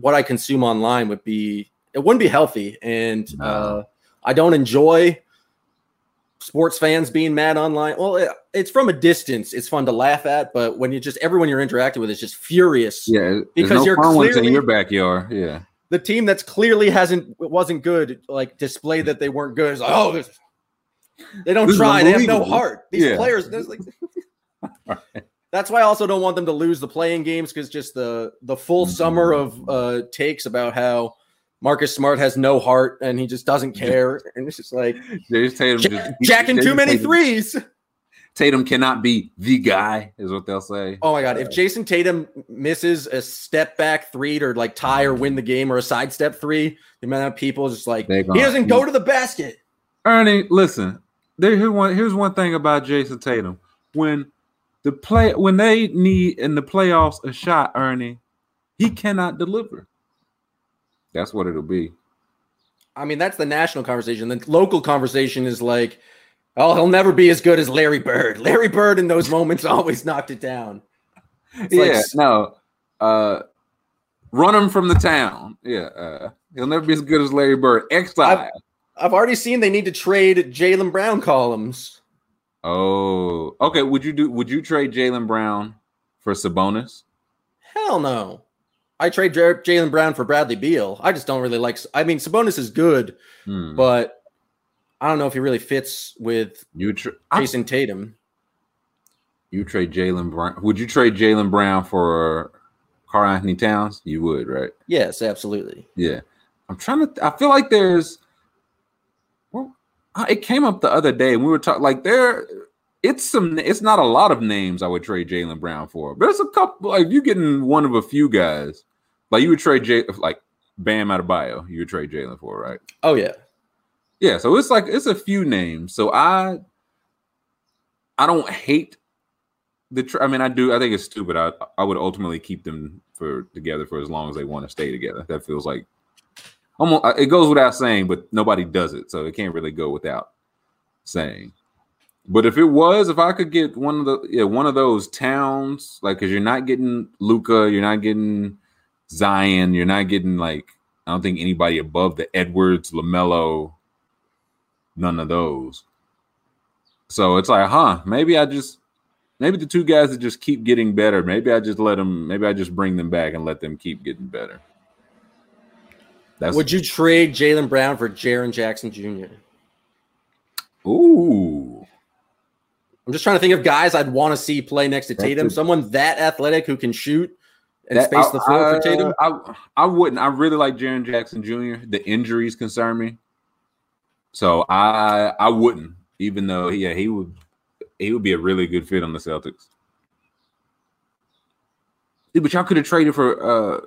what I consume online would be it wouldn't be healthy, and uh, I don't enjoy sports fans being mad online. Well, it, it's from a distance; it's fun to laugh at, but when you just everyone you're interacting with is just furious. Yeah. Because no you're clearly in your backyard. Yeah. the team that's clearly hasn't wasn't good like display that they weren't good. It's like, oh, this, they don't This try. They have no heart. These Yeah. players. there's Like, that's why I also don't want them to lose the playing games because just the the full Mm-hmm. summer of uh, takes about how Marcus Smart has no heart and he just doesn't care, and it's just like Jayson Tatum Jack, just jacking too many Tatum- threes. Tatum cannot be the guy, is what they'll say. Oh my god! If uh, Jayson Tatum misses a step back three to like tie or win the game, or a sidestep three, the amount of people just like he doesn't go to the basket. Ernie, listen. There, here's one. Here's one thing about Jayson Tatum. When the play, when they need in the playoffs a shot, Ernie, he cannot deliver. That's what it'll be. I mean, that's the national conversation. The local conversation is like, oh, he'll never be as good as Larry Bird. Larry Bird in those moments always knocked it down. It's yeah, s- no. Uh, run him from the town. Yeah, uh, he'll never be as good as Larry Bird. Exile. I've already seen they need to trade Jaylen Brown columns. Oh, okay. Would you do? Would you trade Jaylen Brown for Sabonis? Hell no. I trade Jar- Jaylen Brown for Bradley Beal. I just don't really like. I mean, Sabonis is good, Hmm. but I don't know if he really fits with You tra- Jayson Tatum. you trade Jaylen Brown? Would you trade Jaylen Brown for Karl Anthony Towns? You would, right? Yes, absolutely. Yeah. I'm trying to. I feel like there's. Well, it came up the other day, and we were talking like there. It's some. It's not a lot of names I would trade Jaylen Brown for, but it's a couple. Like you getting one of a few guys. Like you would trade J like Bam Adebayo. You would trade Jaylen for, right? Oh yeah. Yeah, so it's like it's a few names. So I I don't hate the tr- I mean I do I think it's stupid. I I would ultimately keep them for together for as long as they want to stay together. That feels like almost it goes without saying, but nobody does it, so it can't really go without saying. But if it was, if I could get one of the yeah, one of those towns, like because you're not getting Luka, you're not getting Zion, you're not getting like I don't think anybody above the Edwards, LaMelo, none of those. So it's like, huh? Maybe I just maybe the two guys that just keep getting better. Maybe I just let them. Maybe I just bring them back and let them keep getting better. That's Would you trade Jaylen Brown for Jaren Jackson Jr.? ooh. I'm just trying to think of guys I'd want to see play next to Tatum. Someone that athletic who can shoot and That- space I- the floor I- for Tatum. I, I wouldn't. I really like Jaren Jackson Jr. The injuries concern me, so I I wouldn't. Even though yeah, he would he would be a really good fit on the Celtics. But y'all could have traded for uh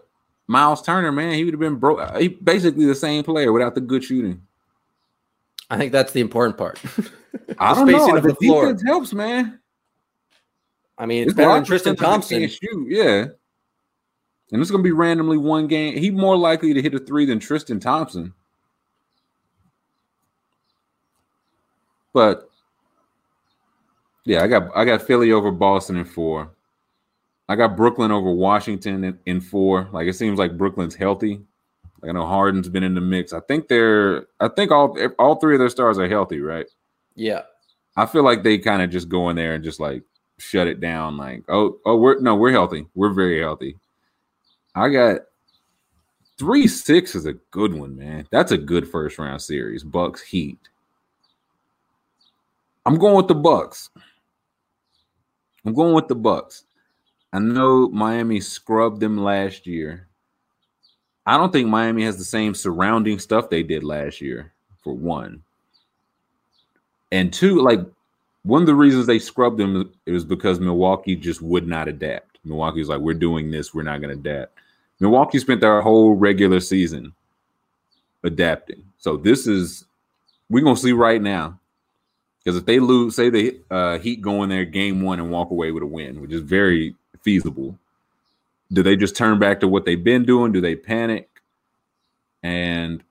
Miles Turner, man. He would have been broke. He basically the same player without the good shooting. I think that's the important part. I don't know. The the defense helps, man. I mean, it's It's better than Tristan Thompson. Shoot, yeah. And it's gonna be randomly one game. He more likely to hit a three than Tristan Thompson. But yeah, I got I got Philly over Boston in four. I got Brooklyn over Washington in, in four. Like it seems like Brooklyn's healthy. Like I know Harden's been in the mix. I think they're I think all all three of their stars are healthy, right? Yeah. I feel like they kind of just go in there and just like shut it down. Like, oh, oh, we're no, we're healthy. We're very healthy. I got three six is a good one, man. That's a good first round series. Bucks Heat. I'm going with the Bucks. I'm going with the Bucks. I know Miami scrubbed them last year. I don't think Miami has the same surrounding stuff they did last year. For one, and two, like one of the reasons they scrubbed them it was because Milwaukee just would not adapt. Milwaukee's like, we're doing this, we're not going to adapt. Milwaukee spent their whole regular season adapting. So this is we're gonna see right now. Because if they lose, say the uh, Heat go in there game one and walk away with a win, which is very feasible. Do they just turn back to what they've been doing? Do they panic? And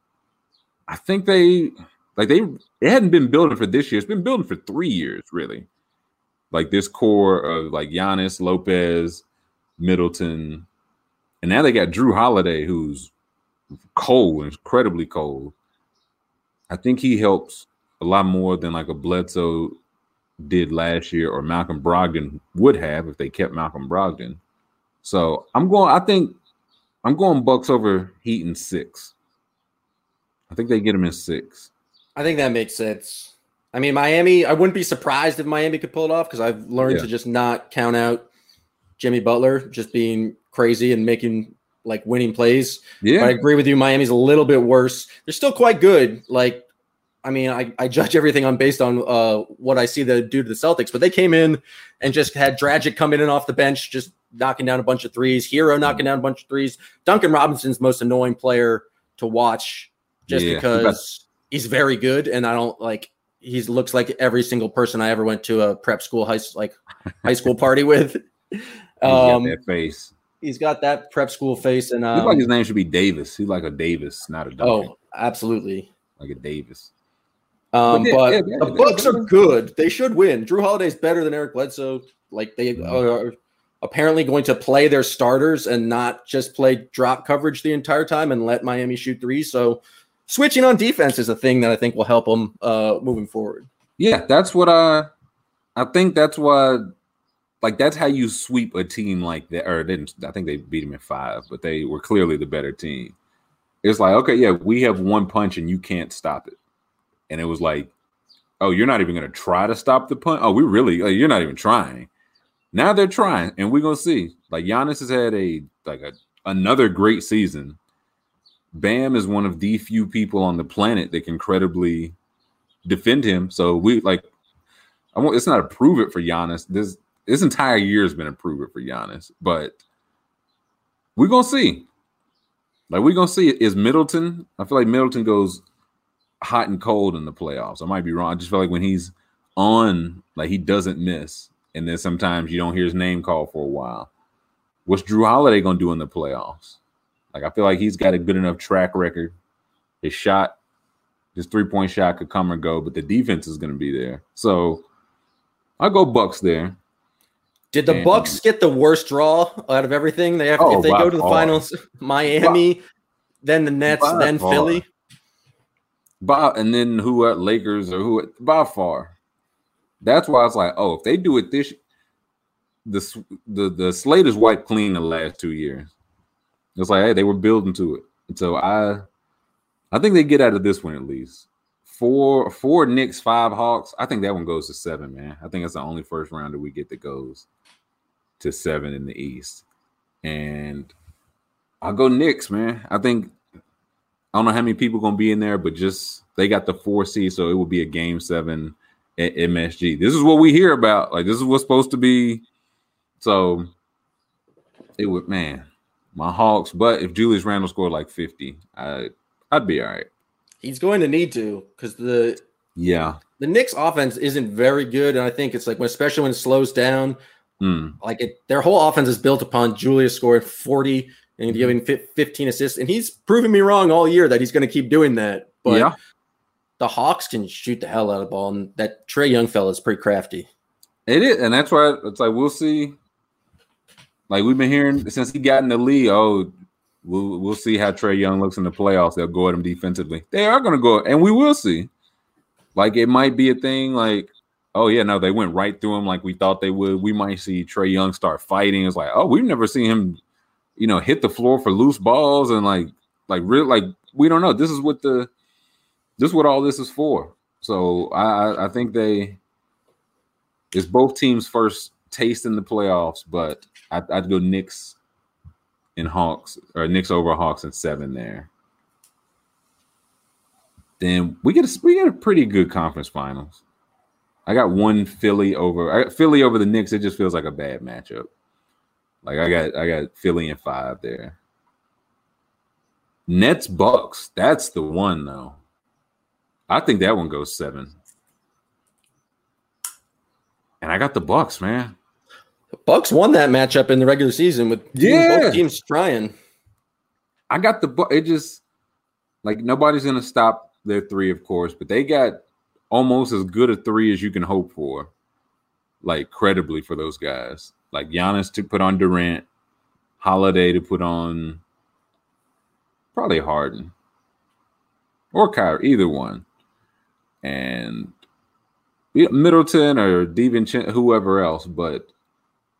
I think they like they it hadn't been building for this year. It's been building for three years, really. Like this core of like Giannis, Lopez, Middleton, and now they got Jrue Holiday, who's cold, incredibly cold. I think he helps a lot more than like a Bledsoe did last year or Malcolm Brogdon would have if they kept Malcolm Brogdon. So I'm going. I think I'm going Bucks over Heat in six. I think they get them in six. I think that makes sense. I mean, Miami. I wouldn't be surprised if Miami could pull it off because I've learned Yeah. to just not count out Jimmy Butler just being crazy and making like winning plays. Yeah, But I agree with you. Miami's a little bit worse. They're still quite good. Like, I mean, I, I judge everything on based on uh, what I see the do to the Celtics, but they came in and just had Dragic coming in and off the bench, just knocking down a bunch of threes. Herro knocking down a bunch of threes. Duncan Robinson's most annoying player to watch, just Yeah, because he's very good, and I don't like. He looks like every single person I ever went to a prep school, high like high school party with. He's got Um, that face. he's got that prep school face, and um, like his name should be Davis. He's like a Davis, not a Duncan. oh, absolutely. like a Davis. Um, But but yeah, yeah, the yeah, Bucks are good. They should win. Jrue Holiday's better than Eric Bledsoe. Like they Mhm. are apparently going to play their starters and not just play drop coverage the entire time and let Miami shoot three. So switching on defense is a thing that I think will help them uh, moving forward. Yeah, that's what I. I think that's why. Like that's how you sweep a team like that. Or didn't I think they beat them in five, but they were clearly the better team. It's like okay, yeah, we have one punch and you can't stop it. And it was like, oh, you're not even gonna try to stop the punch. Oh, we really, like, you're not even trying. Now they're trying, and we're gonna see. Like Giannis has had a like a another great season. Bam is one of the few people on the planet that can credibly defend him. So we like I want it's not a prove it for Giannis. This this entire year has been a prove it for Giannis, but we're gonna see. Like we're gonna see is Middleton. I feel like Middleton goes hot and cold in the playoffs. I might be wrong. I just feel like when he's on, like he doesn't miss. And then sometimes you don't hear his name called for a while. What's Jrue Holiday gonna do in the playoffs? Like I feel like he's got a good enough track record. His shot, his three point shot could come or go, but the defense is going to be there. So I'll go Bucks there. Did the And- Bucks get the worst draw out of everything? They have Oh, if they go to the far. finals, Miami, then the Nets, then far. Philly. By and then who at Lakers or who at, by far. That's why it's like, oh, if they do it this, the the the slate is wiped clean the last two years. It's like, hey, they were building to it. So I, I think they get out of this one at least. Four four Knicks, five Hawks. I think that one goes to seven, man. I think it's the only first round that we get that goes to seven in the East. And I'll go Knicks, man. I think I don't know how many people gonna be in there, but just they got the four seed, so it will be a game seven at MSG. This is what we hear about. Like this is what's supposed to be. So it would man, my Hawks. But if Julius Randle scored like 50, I I'd be all right. He's going to need to because the Yeah. the Knicks offense isn't very good, and I think it's like when, especially when it slows down, Mm. like it, their whole offense is built upon Julius scoring forty Mm-hmm. and giving fifteen assists, and he's proven me wrong all year that he's going to keep doing that. But yeah. the Hawks can shoot the hell out of the ball, and that Trae Young fella is pretty crafty. It is, and that's why it's like we'll see. Like we've been hearing since he got in the league, oh, we'll we'll see how Trae Young looks in the playoffs. They'll go at him defensively. They are going to go, and we will see. Like it might be a thing. Like, oh yeah, no, they went right through him like we thought they would. We might see Trae Young start fighting. It's like, oh, we've never seen him, you know, hit the floor for loose balls and like, like real, like we don't know. This is what the, this is what all this is for. So I I- I think they it's both teams' first taste in the playoffs, but I, I'd go Knicks and Hawks or Knicks over Hawks and seven there. Then we get a, we get a pretty good conference finals. I got one Philly over I got Philly over the Knicks. It just feels like a bad matchup. Like I got I got Philly and five there. Nets Bucks. That's the one though. I think that one goes seven. And I got the Bucks, man. The Bucks won that matchup in the regular season with Yeah. both teams trying. I got the it just like nobody's gonna stop their three, of course, but they got almost as good a three as you can hope for, like credibly for those guys. Like Giannis to put on Durant, Holiday to put on probably Harden or Kyrie, either one, and Middleton or DiVincenzo, whoever else. But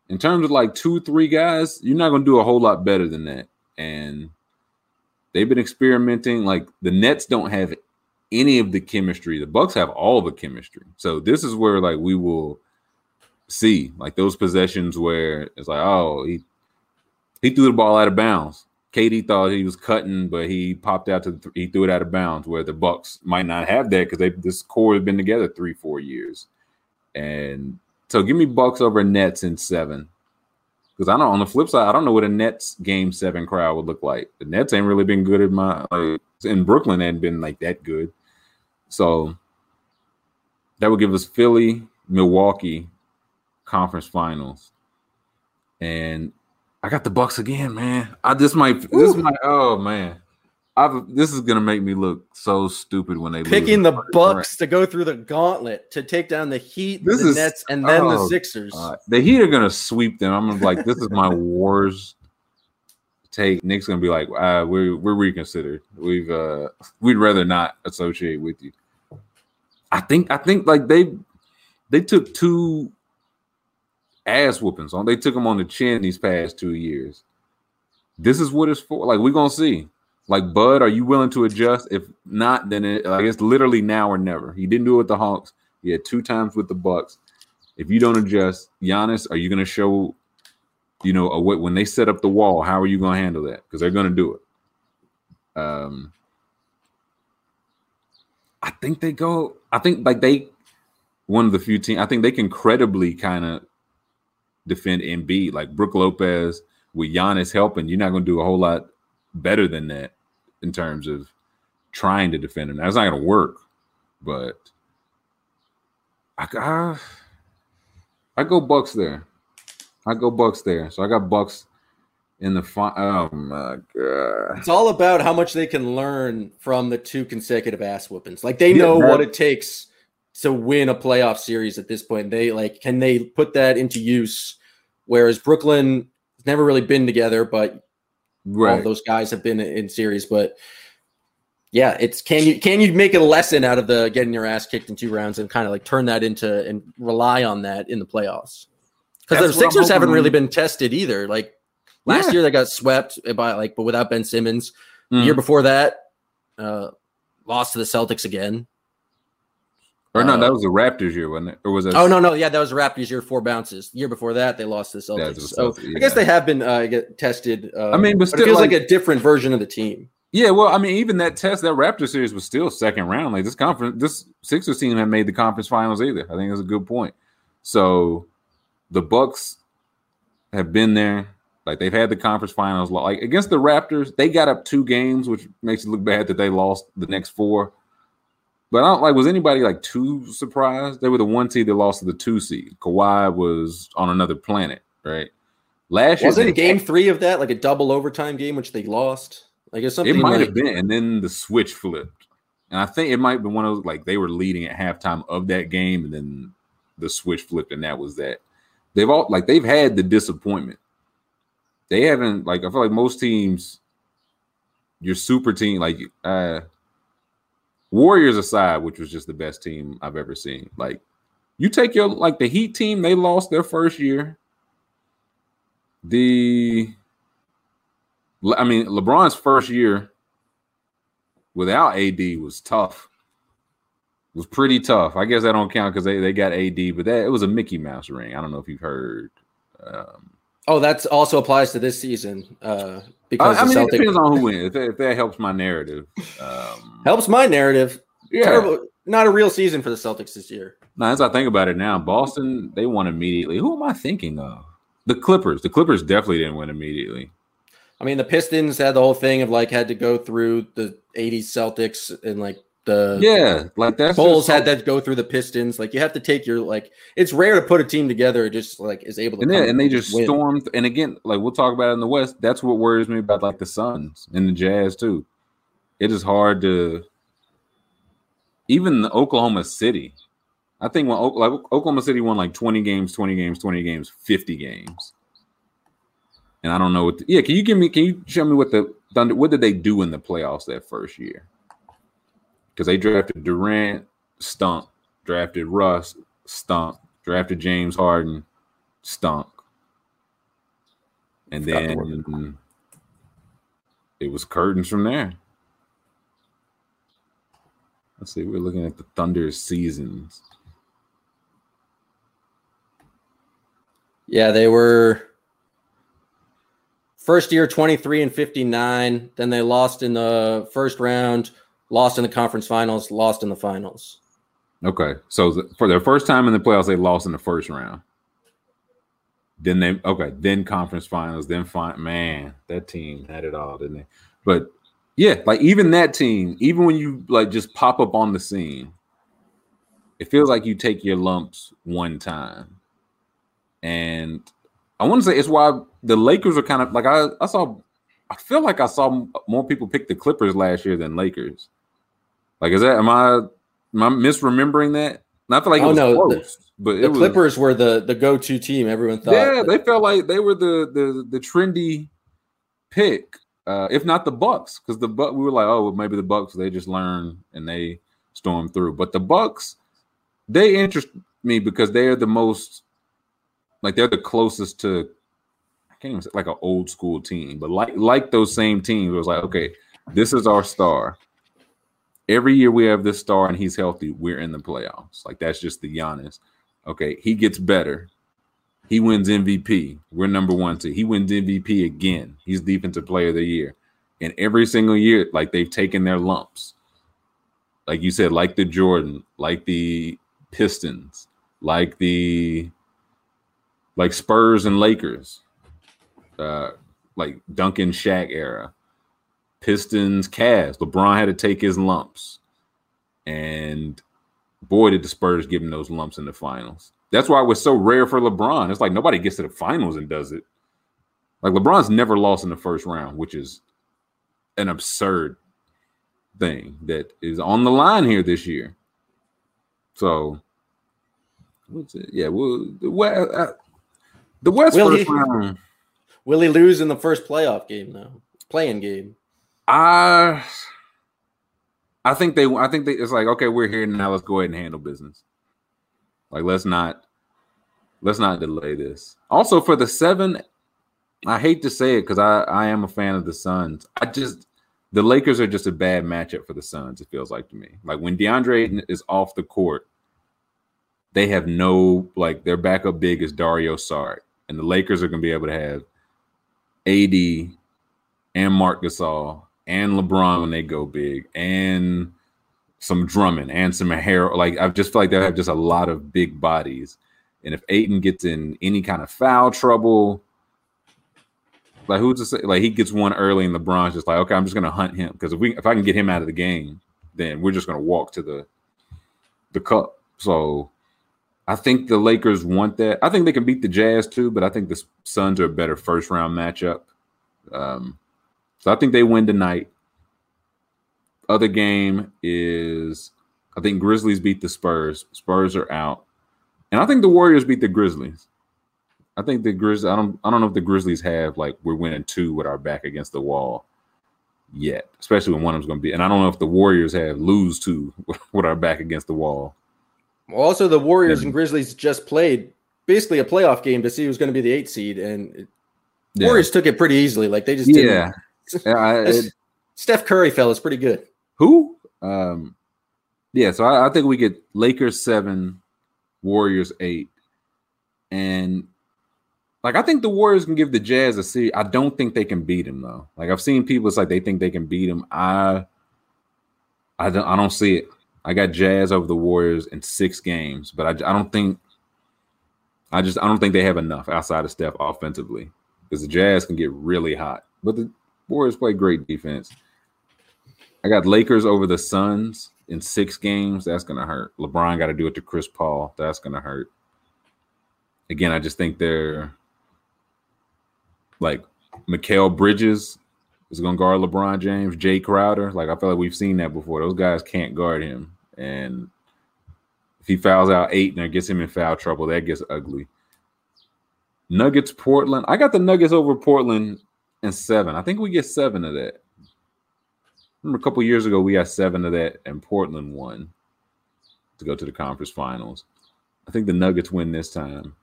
in terms of like two, three guys, you're not going to do a whole lot better than that. And they've been experimenting. Like the Nets don't have any of the chemistry. The Bucks have all the chemistry. So this is where like we will see like those possessions where it's like, oh, he he threw the ball out of bounds. KD thought he was cutting, but he popped out to the, he threw it out of bounds. Where the Bucks might not have that because they this core has been together three four years, and so give me Bucks over Nets in seven because I know on the flip side I don't know what a Nets game seven crowd would look like. The Nets ain't really been good at my like, in Brooklyn ain't been like that good, so that would give us Philly, Milwaukee, conference finals, and I got the Bucks again, man. I this might this might oh man. I've, this is gonna make me look so stupid when they picking the Bucks to go through the gauntlet to take down the Heat, this the is, Nets, and then oh, the Sixers. The Heat are gonna sweep them. I'm gonna be like, this is my worst take. Nick's gonna be like, uh, we're we're reconsidered. We've uh, we'd rather not associate with you. I think I think like they they took two ass whoopings on. They took them on the chin these past two years. This is what it's for. Like we're gonna see. Like Bud, are you willing to adjust? If not, then it, like it's literally now or never. He didn't do it with the Hawks. He had two times with the Bucks. If you don't adjust, Giannis, are you gonna show? You know, a, when they set up the wall, how are you gonna handle that? Because they're gonna do it. Um, I think they go. I think like they one of the few teams. I think they can credibly kind of defend Embiid. Like Brook Lopez with Giannis helping, you're not going to do a whole lot better than that in terms of trying to defend him. That's not going to work. But I, I, I go Bucks there. I go Bucks there. So I got Bucks in the fi- oh my god. It's all about how much they can learn from the two consecutive ass whoopings. Like they know yeah, what it takes to win a playoff series at this point. They like can they put that into use Whereas Brooklyn has never really been together, but right. all those guys have been in series. But yeah, it's can you can you make a lesson out of the getting your ass kicked in two rounds and kind of like turn that into and rely on that in the playoffs? Because the Sixers haven't really been tested either. Like last yeah. year, they got swept by like, but without Ben Simmons. Mm. The year before that, uh, lost to the Celtics again. Or no, uh, that was the Raptors year, wasn't it? Or was it? Oh no, no, yeah, that was the Raptors year, four bounces. The year before that, they lost to the Celtics. so yeah. I guess they have been uh, get tested. Uh, I mean, but, still, it feels like, like, a different version of the team. Yeah, well, I mean, even that test, that Raptor series was still second round. Like this conference, this Sixers team had made the conference finals either. I think that's a good point. So the Bucks have been there. Like they've had the conference finals. Like against the Raptors, they got up two games, which makes it look bad that they lost the next four. But I don't like. Was anybody like too surprised? They were the one seed that lost to the two seed. Kawhi was on another planet, right? Last year, wasn't game three of that like a double overtime game which they lost? Like it's something. It might like, have been, and then the switch flipped, and I think it might be one of those like they were leading at halftime of that game, and then the switch flipped, and that was that. They've all like they've had the disappointment. They haven't like I feel like most teams, your super team like uh Warriors aside, which was just the best team I've ever seen. Like you take your like the Heat team, they lost their first year. The I mean, LeBron's first year without AD was tough. It was pretty tough. I guess that don't count because they, they got AD, but that it was a Mickey Mouse ring. I don't know if you've heard. Um, oh, that also applies to this season. Uh, because I, I mean, Celtic- it depends on who wins. If that, if that helps my narrative, um, helps my narrative. Yeah, Terrible. not a real season for the Celtics this year. Now, as I think about it now, Boston they won immediately. Who am I thinking of? The Clippers. The Clippers definitely didn't win immediately. I mean, the Pistons had the whole thing of like had to go through the '80s Celtics and like the yeah, like that. Bulls had that go through the Pistons. Like you have to take your like. It's rare to put a team together just like is able to. And, and they just win. stormed. And again, like we'll talk about it in the West. That's what worries me about like the Suns and the Jazz too. It is hard to even the Oklahoma City. I think when like Oklahoma City won like 20 games, 20 games, 20 games, 50 games. And I don't know what the, yeah, can you give me can you show me what the Thunder what did they do in the playoffs that first year? Because they drafted Durant, stunk, drafted Russ, stunk, drafted James Harden, stunk. And then it was curtains from there. Let's see, we're looking at the Thunder seasons. Yeah, they were first year 23 and 59. Then they lost in the first round, lost in the conference finals, lost in the finals. Okay, so for their first time in the playoffs, they lost in the first round. Then they okay, then conference finals, then fine. Man, that team had it all, didn't they? But yeah, like even that team, even when you like just pop up on the scene, it feels like you take your lumps one time. And I want to say it's why the Lakers are kind of like I, I saw. I feel like I saw more people pick the Clippers last year than Lakers. Like, is that am I am I misremembering that? And I feel like it Oh, was no, the- close, but it The was, Clippers were the the go to team. Everyone thought. yeah, they felt like they were the the the trendy pick, uh, if not the Bucks, because the Buck we were like, oh, well, maybe the Bucks they just learn and they storm through. But the Bucks, they interest me because they're the most like they're the closest to I can't even say like an old school team, but like like those same teams. It was like, okay, this is our star. Every year we have this star and he's healthy, we're in the playoffs. Like that's just the Giannis. Okay, he gets better. He wins MVP. We're number one seed. He wins MVP again. He's defensive player of the year. And every single year, like they've taken their lumps. Like you said, like the Jordan, like the Pistons, like the like Spurs and Lakers, uh, like Duncan Shaq era, Pistons, Cavs. LeBron had to take his lumps, and boy, did the Spurs give him those lumps in the finals. That's why it was so rare for LeBron. It's like nobody gets to the finals and does it. Like LeBron's never lost in the first round, which is an absurd thing that is on the line here this year. So, what's it? Yeah, well, the West, uh, the West Will first he- round. Will he lose in the first playoff game though? Playing game. I I think they I think they it's like okay we're here now let's go ahead and handle business. Like let's not let's not delay this. Also for the 7 I hate to say it cuz I I am a fan of the Suns. I just the Lakers are just a bad matchup for the Suns it feels like to me. Like when DeAndre is off the court they have no like their backup big is Dario Saric and the Lakers are going to be able to have AD and Marc Gasol and LeBron when they go big, and some Drummond and some hair. Like I just feel like they have just a lot of big bodies. And if Ayton gets in any kind of foul trouble, like who's to say? Like he gets one early, and LeBron's just like, okay, I'm just gonna hunt him because if we if I can get him out of the game, then we're just gonna walk to the the cup. So I think the Lakers want that. I think they can beat the Jazz too, but I think the Suns are a better first round matchup. Um, so I think they win tonight. Other game is I think Grizzlies beat the Spurs. Spurs are out. And I think the Warriors beat the Grizzlies. I think the Grizz I don't I don't know if the Grizzlies have like we're winning two with our back against the wall yet, especially when one of them's gonna be and I don't know if the Warriors have lose two with our back against the wall. Well, also the Warriors Yeah. and Grizzlies just played basically a playoff game to see who's going to be the eight seed, and Yeah. Warriors took it pretty easily. Like they just did. Yeah. Yeah, I- it- Steph Curry fellas pretty good. Who? Um, yeah, so I, I think we get Lakers seven, Warriors eight, and like I think the Warriors can give the Jazz a series. I don't think they can beat them though. Like I've seen people, it's like they think they can beat them. I, I don't, I don't see it. I got Jazz over the Warriors in six games, but I, I don't think, I just, I don't think they have enough outside of Steph offensively because the Jazz can get really hot, but the Warriors play great defense. I got Lakers over the Suns in six games. That's gonna hurt. LeBron got to do it to Chris Paul. That's gonna hurt. Again, I just think they're like Mikal Bridges is gonna guard LeBron James. Jay Crowder, like I feel like we've seen that before. Those guys can't guard him, and if he fouls out eight and gets him in foul trouble, that gets ugly. Nuggets, Portland. I got the Nuggets over Portland and seven. I think we get seven of that. Remember a couple years ago, we got seven of that, and Portland won to go to the conference finals. I think the Nuggets win this time,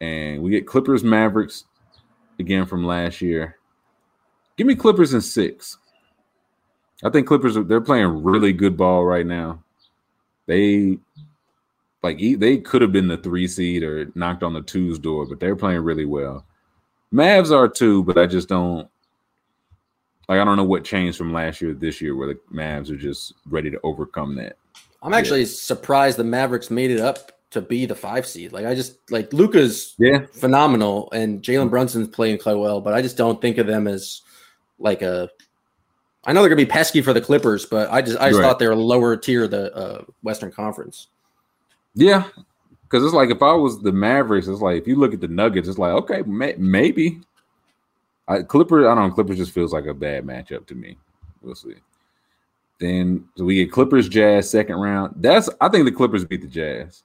and we get Clippers, Mavericks again from last year. Give me Clippers in six. I think Clippers they're playing really good ball right now. They like they could have been the three seed or knocked on the twos door, but they're playing really well. Mavs are too, but I just don't like I don't know what changed from last year to this year where the Mavs are just ready to overcome that. I'm actually yeah. surprised the Mavericks made it up to be the five seed. Like I just like Luka's yeah phenomenal and Jalen Brunson's playing quite well, but I just don't think of them as like a. I know they're gonna be pesky for the Clippers, but I just I just right. thought they were lower tier of the uh, Western Conference. Yeah, because it's like if I was the Mavericks, it's like if you look at the Nuggets, it's like okay, may, maybe. I Clippers, I don't know. Clippers just feels like a bad matchup to me. We'll see. Then so we get Clippers Jazz second round. That's I think the Clippers beat the Jazz.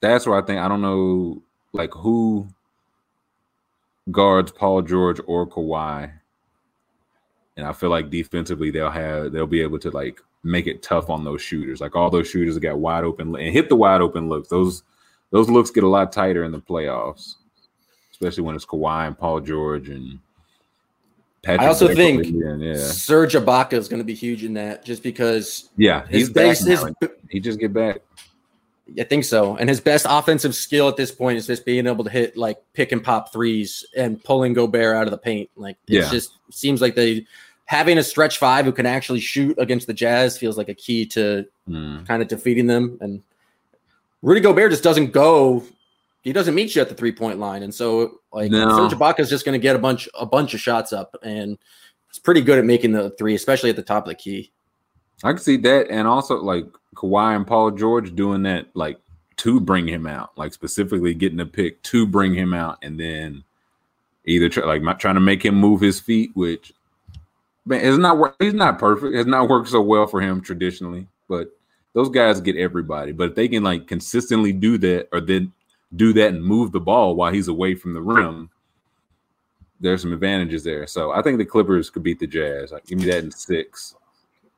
That's where I think I don't know like who guards Paul George or Kawhi. And I feel like defensively they'll have they'll be able to like make it tough on those shooters. Like all those shooters that got wide open and hit the wide open looks. Those those looks get a lot tighter in the playoffs, especially when it's Kawhi and Paul George and Patrick I also think yeah. Serge Ibaka is going to be huge in that, just because. Yeah, he's base, his, he just get back. I think so. And his best offensive skill at this point is just being able to hit like pick and pop threes and pulling Gobert out of the paint. Like it yeah. just seems like they having a stretch five who can actually shoot against the Jazz feels like a key to mm. kind of defeating them. And Rudy Gobert just doesn't go. He doesn't meet you at the three point line, and so like no. Serge Ibaka is just going to get a bunch a bunch of shots up, and it's pretty good at making the three, especially at the top of the key. I can see that, and also like Kawhi and Paul George doing that, like to bring him out, like specifically getting a pick to bring him out, and then either try, like trying to make him move his feet, which man, it's not he's not perfect. It's not worked so well for him traditionally, but those guys get everybody. But if they can like consistently do that, or then do that and move the ball while he's away from the rim, there's some advantages there. So I think the Clippers could beat the Jazz. Like, give me that in six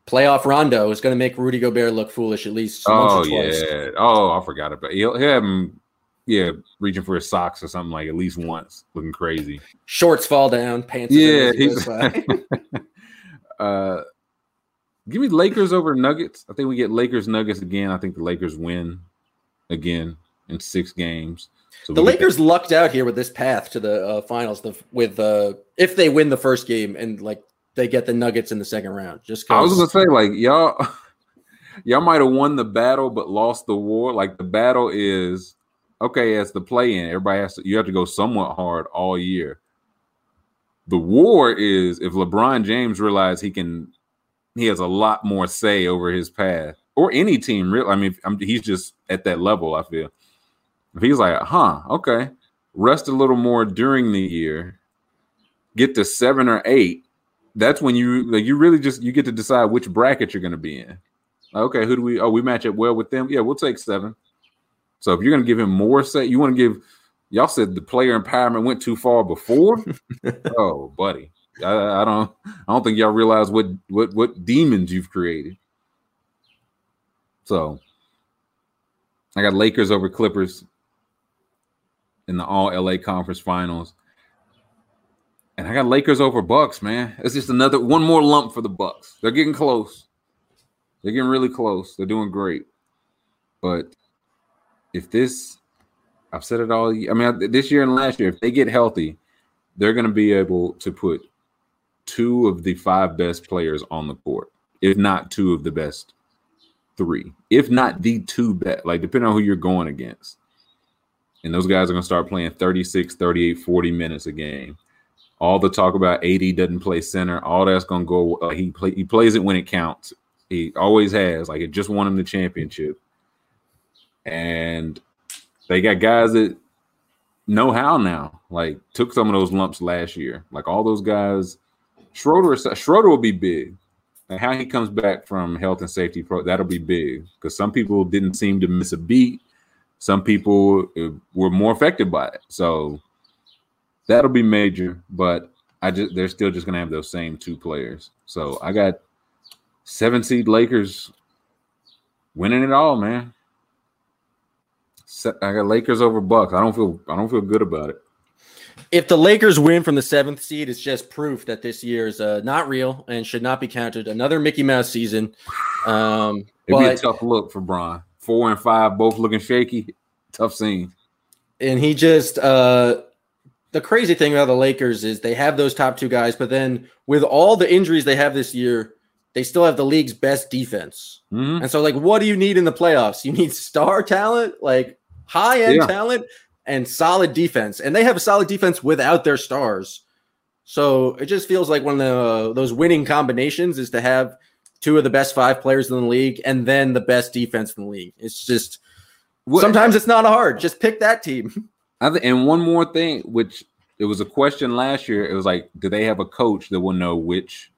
playoff Rondo is going to make Rudy Gobert look foolish at least. Oh yeah. Oh, I forgot about. He'll, he'll have him. Yeah, reaching for his socks or something like at least once, looking crazy. Shorts fall down, pants. Yeah, he's. uh, give me Lakers over Nuggets. I think we get Lakers Nuggets again. I think the Lakers win again in six games. So the Lakers that. lucked out here with this path to the uh, finals. The, with uh, if they win the first game and like they get the Nuggets in the second round. Just cause. I was gonna say like y'all, y'all might have won the battle but lost the war. Like the battle is okay as the play in. Everybody has to you have to go somewhat hard all year. The war is if LeBron James realizes he can, he has a lot more say over his path or any team. Real, I mean, I'm, he's just at that level. I feel if he's like, huh, okay, rest a little more during the year, get to seven or eight, that's when you like you really just you get to decide which bracket you're going to be in. Okay, who do we? Oh, we match up well with them. Yeah, we'll take seven. So if you're going to give him more say, you want to give. Y'all said the player empowerment went too far before. oh, buddy, I, I, don't. I don't think y'all realize what what what demons you've created. So I got Lakers over Clippers in the All LA Conference Finals. And I got Lakers over Bucks, man. It's just another one more lump for the Bucks. They're getting close. They're getting really close. They're doing great. But if this, I've said it all. I mean, this year and last year, if they get healthy, they're going to be able to put two of the five best players on the court, if not two of the best three, if not the two best, like depending on who you're going against. And those guys are going to start playing 36, 38, 40 minutes a game all the talk about AD doesn't play center, all that's gonna go. Uh, he play he plays it when it counts. He always has. Like it just won him the championship, and they got guys that know how now. Like took some of those lumps last year. Like all those guys, Schroeder. Schroeder will be big. and how he comes back from health and safety pro that'll be big because some people didn't seem to miss a beat. Some people uh, were more affected by it, so that'll be major. But I just they're still just gonna have those same two players. So I got seven seed Lakers winning it all, man. I got Lakers over Bucks. I don't feel I don't feel good about it. If the Lakers win from the seventh seed, it's just proof that this year is uh, not real and should not be counted. Another Mickey Mouse season. Um, It'd but, be a tough look for Bron. Four and five, both looking shaky. Tough scene. And he just uh, the crazy thing about the Lakers is they have those top two guys, but then with all the injuries they have this year, they still have the league's best defense. Mm-hmm. And so, like, what do you need in the playoffs? You need star talent, like high end yeah. talent, and solid defense. And they have a solid defense without their stars. So it just feels like one of the, uh, those winning combinations is to have two of the best five players in the league and then the best defense in the league. It's just sometimes it's not hard. Just pick that team. and one more thing, which it was a question last year. It was like, do they have a coach that will know which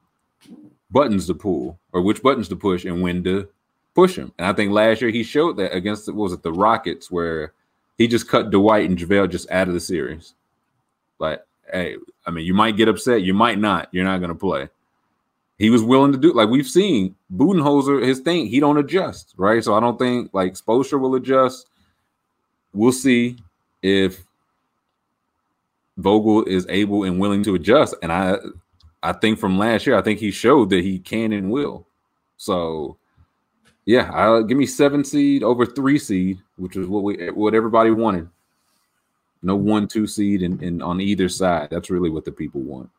buttons to pull or which buttons to push and when to push him. And I think last year he showed that against what was it the Rockets where he just cut Dwight and JaVale just out of the series. Like, hey, I mean, you might get upset, you might not. You're not going to play. He was willing to do like we've seen Budenholzer, his thing, he don't adjust, right? So I don't think like Spoelstra will adjust. We'll see if Vogel is able and willing to adjust. And I I think from last year, I think he showed that he can and will. So yeah, I'll give me seven seed over three seed, which is what we what everybody wanted. No one, two seed and, and on either side. That's really what the people want.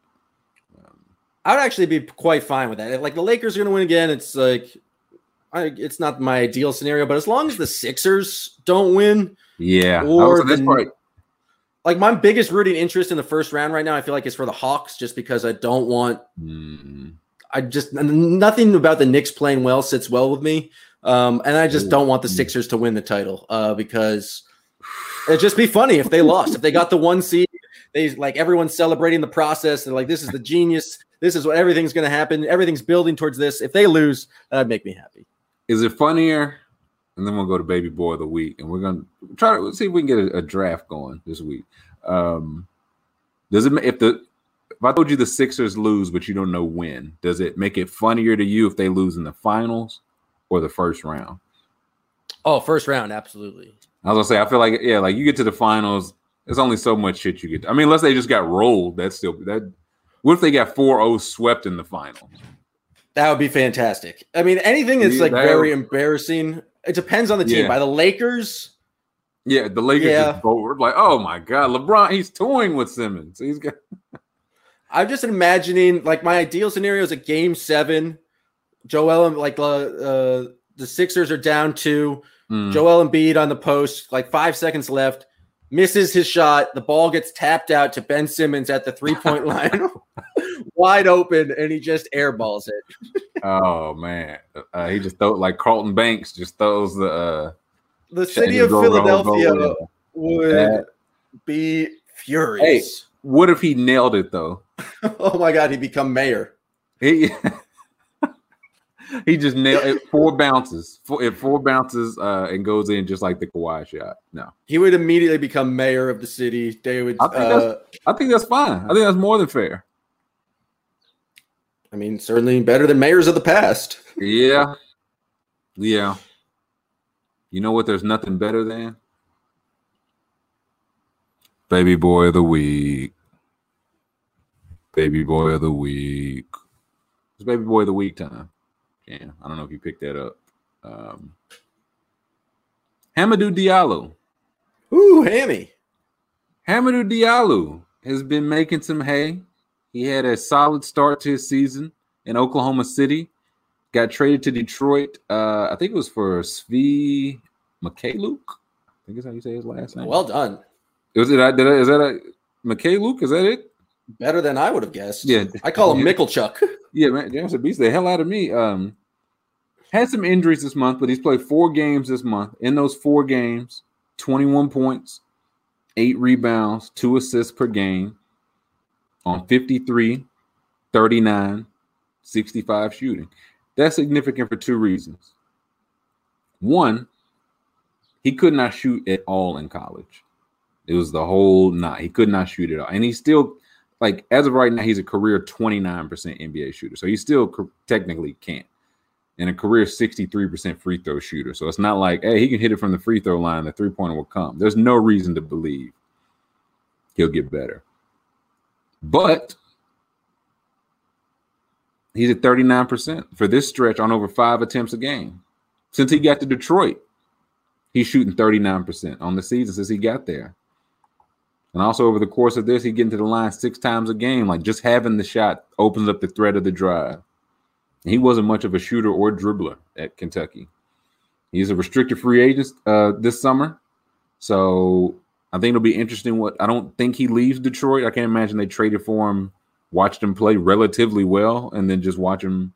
Um, I would actually be quite fine with that. If, like the Lakers are going to win again, it's like I, it's not my ideal scenario, but as long as the Sixers don't win, yeah, or the, part, like my biggest rooting interest in the first round right now, I feel like is for the Hawks, just because I don't want. Mm. I just nothing about the Knicks playing well sits well with me, um, and I just don't want the Sixers to win the title uh, because it'd just be funny if they lost. if they got the one seed, they like everyone's celebrating the process and like this is the genius. This is what everything's going to happen. Everything's building towards this. If they lose, that'd make me happy. Is it funnier? And then we'll go to baby boy of the week, and we're gonna try to see if we can get a, a draft going this week. Um, does it if the if I told you the Sixers lose, but you don't know when, does it make it funnier to you if they lose in the finals or the first round? Oh, first round, absolutely. I was gonna say, I feel like yeah, like you get to the finals, there's only so much shit you get. I mean, unless they just got rolled, that's still that. What if they got 4-0 swept in the finals? That would be fantastic. I mean, anything that's yeah, like that very would... embarrassing. It depends on the team. Yeah. By the Lakers, yeah, the Lakers yeah. just vote. like, oh my god, LeBron, he's toying with Simmons. He's got. I'm just imagining like my ideal scenario is a game seven. Joel like uh, uh, the Sixers are down two. Mm. Joel Embiid on the post, like five seconds left, misses his shot. The ball gets tapped out to Ben Simmons at the three point line, wide open, and he just airballs it. oh man, uh, he just throw like Carlton Banks just throws the. Uh, the city of Philadelphia would that. be furious. Hey, what if he nailed it though? oh my god, he become mayor. He he just nailed it. Four bounces, four, it four bounces, uh, and goes in just like the Kawhi shot. No, he would immediately become mayor of the city. They would. I think, uh, that's, I think that's fine. I think that's more than fair. I mean, certainly better than mayors of the past. Yeah, yeah. You know what? There's nothing better than baby boy of the week. Baby boy of the week. It's baby boy of the week time. Yeah, I don't know if you picked that up. Um, Hamidou Diallo. Ooh, Hammy. Hamidou Diallo has been making some hay. He had a solid start to his season in Oklahoma City got traded to Detroit. Uh, I think it was for Svi Mykhailiuk. I think is how you say his last name. Well done. Was it? Did I, is that a Mykhailiuk? Is that it? Better than I would have guessed. Yeah, I call him Chuck. Yeah, man, James beats the hell out of me. Um, had some injuries this month, but he's played four games this month. In those four games, 21 points, eight rebounds, two assists per game on 53, 39, 65 shooting. That's significant for two reasons. One, he could not shoot at all in college. It was the whole night. He could not shoot at all. And he still, like, as of right now, he's a career 29% NBA shooter. So he still co- technically can't. And a career 63% free throw shooter. So it's not like, hey, he can hit it from the free throw line, the three pointer will come. There's no reason to believe he'll get better. But he's at 39% for this stretch on over five attempts a game. Since he got to Detroit, he's shooting 39% on the season since he got there. And also over the course of this, he getting to the line six times a game. Like just having the shot opens up the threat of the drive. And he wasn't much of a shooter or dribbler at Kentucky. He's a restricted free agent uh, this summer. So I think it'll be interesting what I don't think he leaves Detroit. I can't imagine they traded for him, watched him play relatively well, and then just watch him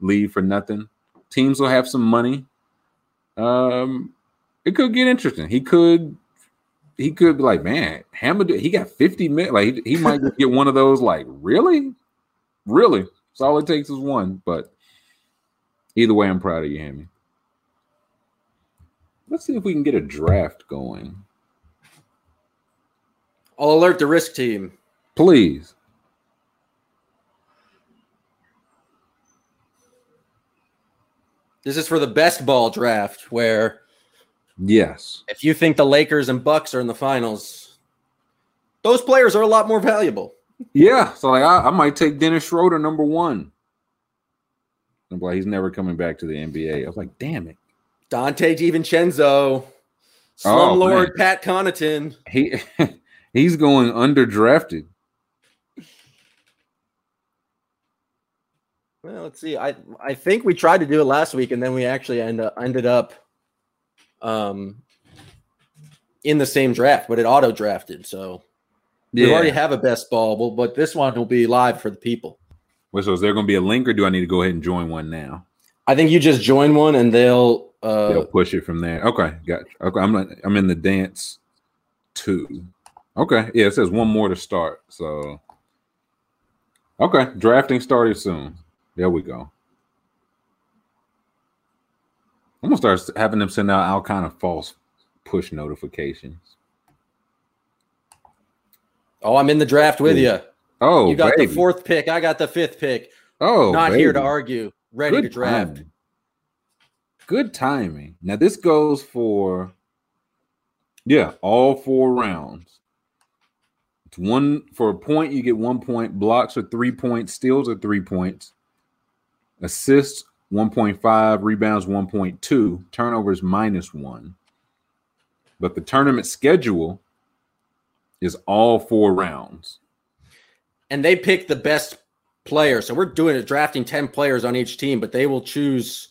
leave for nothing. Teams will have some money. Um, it could get interesting. He could he could be like, man, Hamilton, he got 50 minutes. Like he, he might just get one of those, like, really? Really? So all it takes is one. But either way, I'm proud of you, Hammy. Let's see if we can get a draft going. I'll alert the risk team. Please. This is for the best ball draft where Yes. if you think the Lakers and Bucks are in the finals, those players are a lot more valuable. Yeah. So like I, I might take Dennis Schroeder number one. I'm like, he's never coming back to the NBA. I was like, damn it. Donte DiVincenzo, Slumlord oh, Pat Connaughton. He he's going underdrafted. Well, let's see. I I think we tried to do it last week, and then we actually end up, ended up um in the same draft, but it auto drafted. So we already have a best ball, but, but this one will be live for the people. Wait, so is there going to be a link, or do I need to go ahead and join one now? I think you just join one, and they'll uh, They'll push it from there. Okay, got you. Okay, I'm not, I'm in the dance two. Okay, yeah, it says one more to start. So, okay, drafting started soon. There we go. I'm gonna start having them send out all kind of false push notifications. Oh, I'm in the draft with you. Oh, you got baby. the fourth pick. I got the fifth pick. Oh, Not here to argue. Ready Good to draft. timing. Good timing. Now this goes for yeah, all four rounds. It's one for a point, you get one point, blocks are three points, steals are three points, assists 1.5, rebounds 1.2, turnovers minus one. But the tournament schedule is all four rounds. And they pick the best player. So we're doing it, drafting 10 players on each team, but they will choose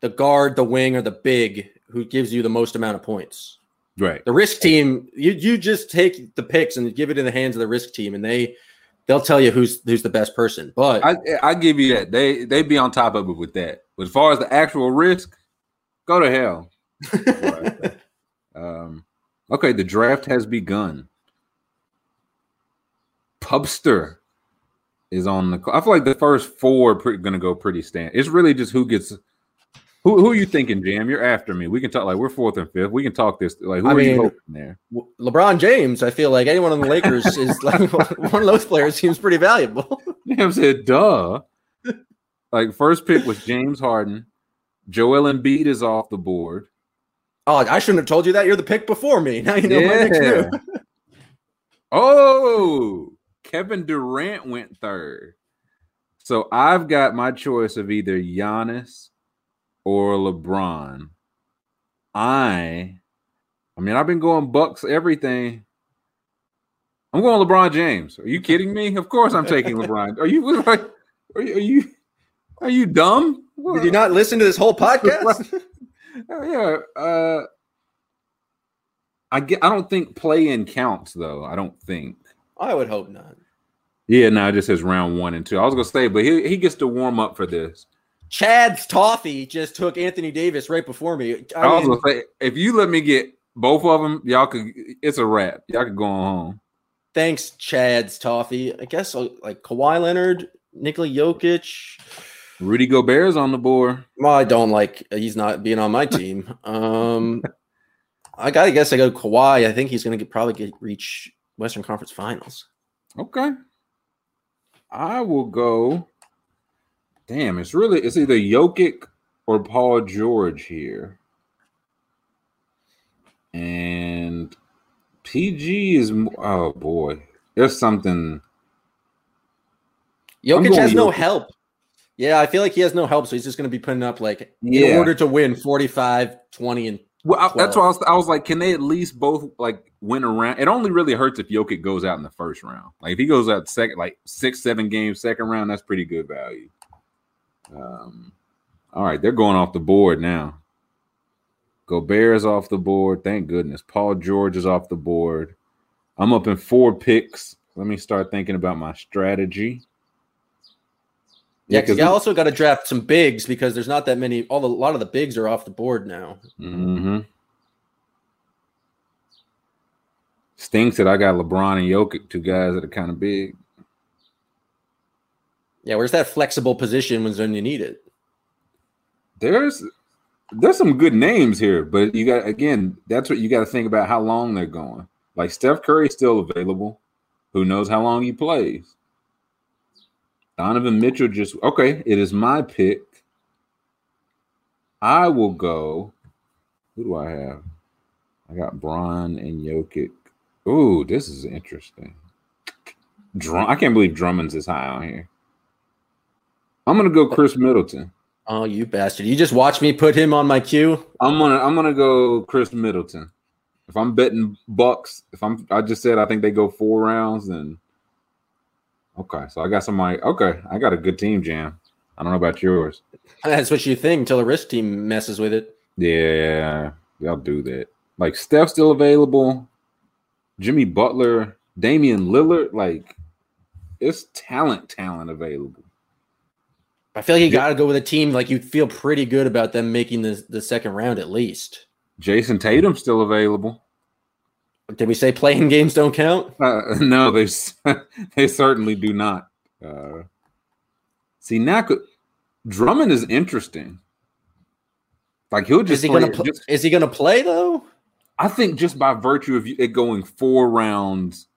the guard, the wing, or the big who gives you the most amount of points. Right. The risk team, you you just take the picks and give it in the hands of the risk team, and they they'll tell you who's who's the best person. But I I give you that. They they be on top of it with that. But as far as the actual risk, go to hell. Um, okay, the draft has begun. Pubster is on the. I feel like the first four are going to go pretty stand. It's really just who gets. Who who are you thinking, Jam? You're after me. We can talk like we're fourth and fifth. We can talk this. Like who I are you hoping there? LeBron James, I feel like anyone on the Lakers is like one of those players seems pretty valuable. Jam said, "Duh." like first pick was James Harden. Joel Embiid is off the board. Oh, I shouldn't have told you that. You're the pick before me. Now you know my next Yeah. move. Oh, Kevin Durant went third. So I've got my choice of either Giannis or LeBron. I, I mean, I've been going Bucks everything. I'm going LeBron James. Are you kidding me? Of course, I'm taking LeBron. Are you? Are you? Are you, are you dumb? Did you not listen to this whole podcast? Oh, yeah. Uh, I get. I don't think play in counts though. I don't think. I would hope not. Yeah, no, it just says round one and two. I was gonna say, but he he gets to warm up for this. Chad's Toffee just took Anthony Davis right before me. I I, mean, gonna say, if you let me get both of them, y'all could. It's a wrap. Y'all could go on home. thanks, Chad's Toffee. I guess uh, like Kawhi Leonard Nikola Jokic. Rudy Gobert's on the board. Well, I don't like he's not being on my team. Um, I gotta guess I go Kawhi. I think he's gonna get probably get reach Western Conference Finals. Okay. I will go. Damn, it's really it's either Jokic or Paul George here. And PG is oh boy. There's something Jokic has no help. Yeah, I feel like he has no help, so he's just going to be putting up like in order to win 45, 20 and Well, I, that's why I was, I was like, can they at least both like win around? It only really hurts if Jokic goes out in the first round. Like if he goes out second, like six, seven games, second round, that's pretty good value. Um, all right, they're going off the board now. Gobert is off the board. Thank goodness. Paul George is off the board. I'm up in four picks. Let me start thinking about my strategy. yeah, because 'cause you also got to draft some bigs because there's not that many. All the, a lot of the bigs are off the board now. Mm-hmm. Stinks that I got LeBron and Jokic, two guys that are kind of big. Yeah, where's that flexible position when you need it? There's there's some good names here, but you got again, that's what you got to think about how long they're going. Like Steph Curry's still available. Who knows how long he plays? Donovan Mitchell just okay. It is my pick. I will go. Who do I have? I got Bron and Jokic. Ooh, this is interesting. Drum, I can't believe Drummond's is high on here. I'm gonna go Khris Middleton. Oh, you bastard! You just watch me put him on my queue. I'm gonna I'm gonna go Khris Middleton. If I'm betting Bucks, if I'm I just said I think they go four rounds, then okay. So I got somebody. Okay, I got a good team, Jam. I don't know about yours. That's what you think until the risk team messes with it. Yeah, they'll do that. Like Steph still available, Jimmy Butler, Damian Lillard. Like it's talent, talent available. I feel like you got to go with a team like you feel pretty good about them making the the second round at least. Jayson Tatum's still available. Did we say playing games don't count? Uh, no, they they certainly do not. Uh, see now, Drummond is interesting. Like he'll Is he play. gonna pl- just- is he gonna play though? I think just by virtue of it going four rounds,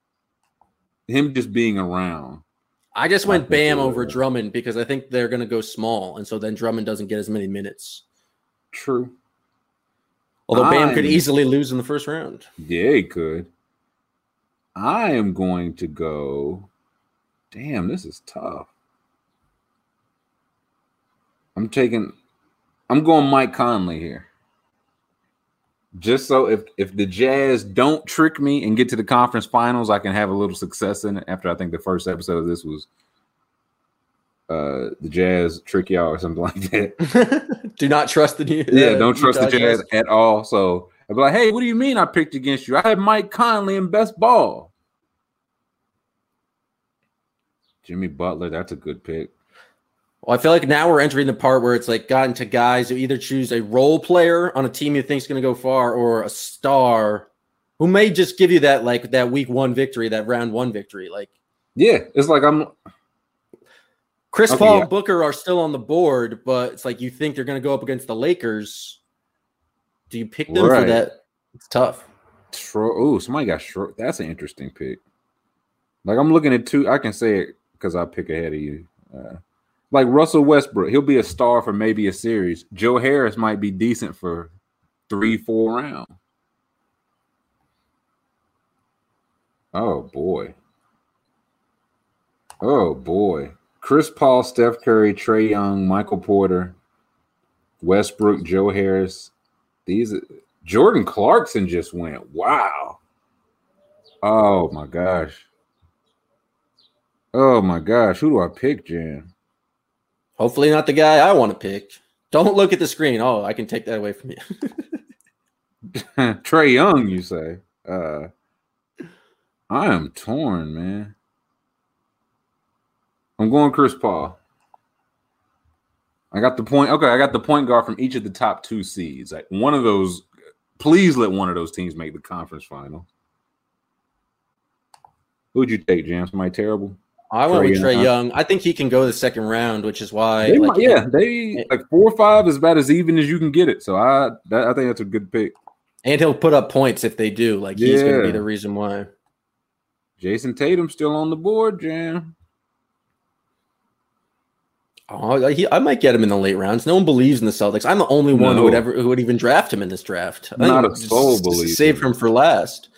him just being around. I just went Bam over Drummond because I think they're gonna go small, and so then Drummond doesn't get as many minutes. True. Although Bam could I'm- easily lose in the first round. Yeah, he could. I am going to go. Damn, this is tough. I'm taking. I'm going Mike Conley here. Just so if if the Jazz don't trick me and get to the conference finals, I can have a little success in it. After I think the first episode of this was uh the Jazz trick y'all or something like that. Do not trust the new. Yeah, don't trust the Jazz at all. So I'd be like, hey, what do you mean I picked against you? I had Mike Conley in best ball. Jimmy Butler, that's a good pick. Well, I feel like now we're entering the part where it's like gotten to guys who either choose a role player on a team you think is going to go far or a star who may just give you that like that week one victory, that round one victory. Like Yeah, it's like I'm Chris Okay, Paul yeah. and Booker are still on the board, but it's like you think they're going to go up against the Lakers. Do you pick them for that? It's tough. Oh, somebody got short. That's an interesting pick. Like I'm looking at two. I can say it because I pick ahead of you. Uh, like Russell Westbrook, he'll be a star for maybe a series. Joe Harris might be decent for three, four rounds. Oh boy. Oh boy. Chris Paul, Steph Curry, Trae Young, Michael Porter, Westbrook, Joe Harris. These Jordan Clarkson just went. Wow. Oh my gosh. Oh my gosh. Who do I pick, Jan? Hopefully, not the guy I want to pick. Don't look at the screen. Oh, I can take that away from you. Trae Young, you say. Uh I am torn, man. I'm going Chris Paul. I got the point. Okay, I got the point guard from each of the top two seeds. Like one of those, please let one of those teams make the conference final. Who'd you take, James? Am I terrible? I went with Trae Young. I think he can go the second round, which is why. They like, might- yeah, they like four or five is about as even as you can get it. So I that, I think that's a good pick. and he'll put up points if they do. Like he's going to be the reason why. Jayson Tatum still on the board, Jam. Oh, he, I might get him in the late rounds. No one believes in the Celtics. I'm the only one who would ever who would even draft him in this draft. I Not a soul believes Save him for last.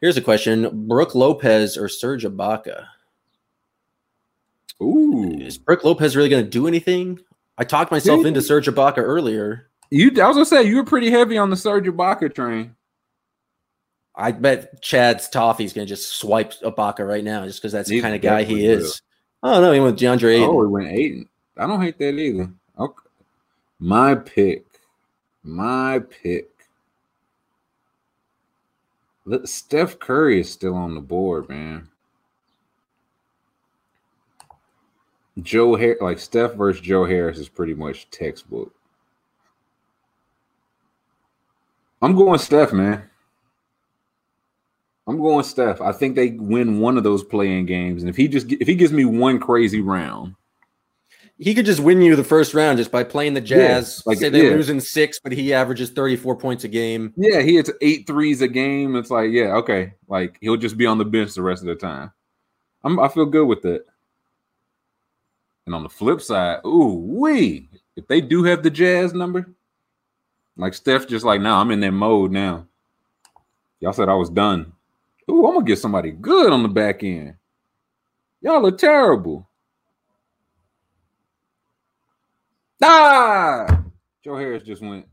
Here's a question: Brook Lopez or Serge Ibaka? Ooh, Is Brook Lopez really going to do anything? I talked myself into Serge Ibaka earlier. you. I was gonna say you were pretty heavy on the Serge Ibaka train. I bet Chad's Toffee's going to just swipe Ibaka right now, just because that's the kind of guy he is. Oh no, he went with DeAndre Ayton. Oh, he went eight. I don't hate that either. Okay, my pick. My pick. Steph Curry is still on the board, man. Joe Har- like Steph versus Joe Harris is pretty much textbook. I'm going Steph, man. I'm going Steph. I think they win one of those playing games, and if he just if he gives me one crazy round, He could just win you the first round just by playing the Jazz. like, say they're yeah. losing six, but he averages 34 points a game. yeah, he hits eight threes a game. It's like, yeah, okay, like he'll just be on the bench the rest of the time. I'm I feel good with that. And on the flip side, ooh wee, if they do have the Jazz number, like Steph, just like now, I'm in that mode now. Y'all said I was done. Ooh, I'm gonna get somebody good on the back end. Y'all are terrible. Ah, Joe Harris just went.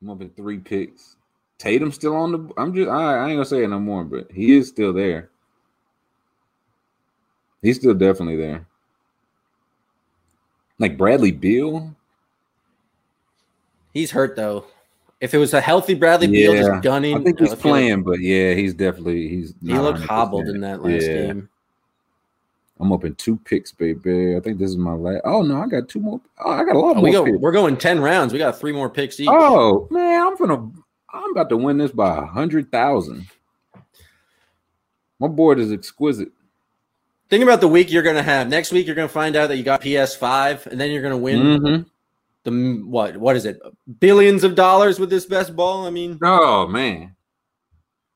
I'm up at three picks. Tatum still on the. I'm just. I, I ain't gonna say it no more, but he is still there. He's still definitely there. Like Bradley Beal. He's hurt though. If it was a healthy Bradley Beal Yeah, just gunning, I think he's feel like playing, but yeah, he's definitely he's. He looked 100%. hobbled in that last Yeah. game. I'm up in two picks, baby. I think this is my last. Oh no, I got two more. Oh, I got a lot Oh, more. we go. We're going ten rounds. We got three more picks each. Oh man, I'm gonna. I'm about to win this by a hundred thousand. My board is exquisite. Think about the week you're going to have. Next week, you're going to find out that you got PS5, and then you're going to win Mhm. the what? What is it? Billions of dollars with this best ball. I mean, Oh man,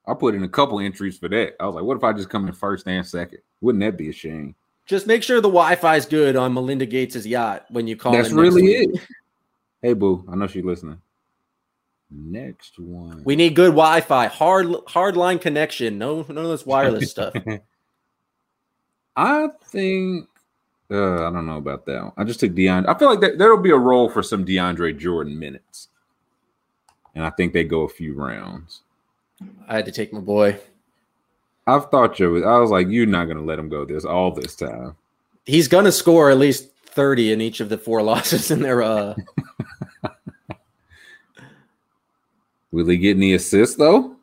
I put in a couple entries for that. I was like, what if I just come in first and second? Wouldn't that be a shame? just make sure the Wi-Fi is good on Melinda Gates' yacht when you call. That's next really week. it. Hey boo, I know she's listening. Next one. We need good Wi-Fi, hard hard line connection. No, none of this wireless stuff. I think uh, I don't know about that one. I just took DeAndre. I feel like that there'll be a role for some DeAndre Jordan minutes. And I think they go a few rounds. I had to take my boy. I've thought you was I was like, you're not gonna let him go this all this time. He's going to score at least thirty in each of the four losses in their. Uh, Will he get any assists though?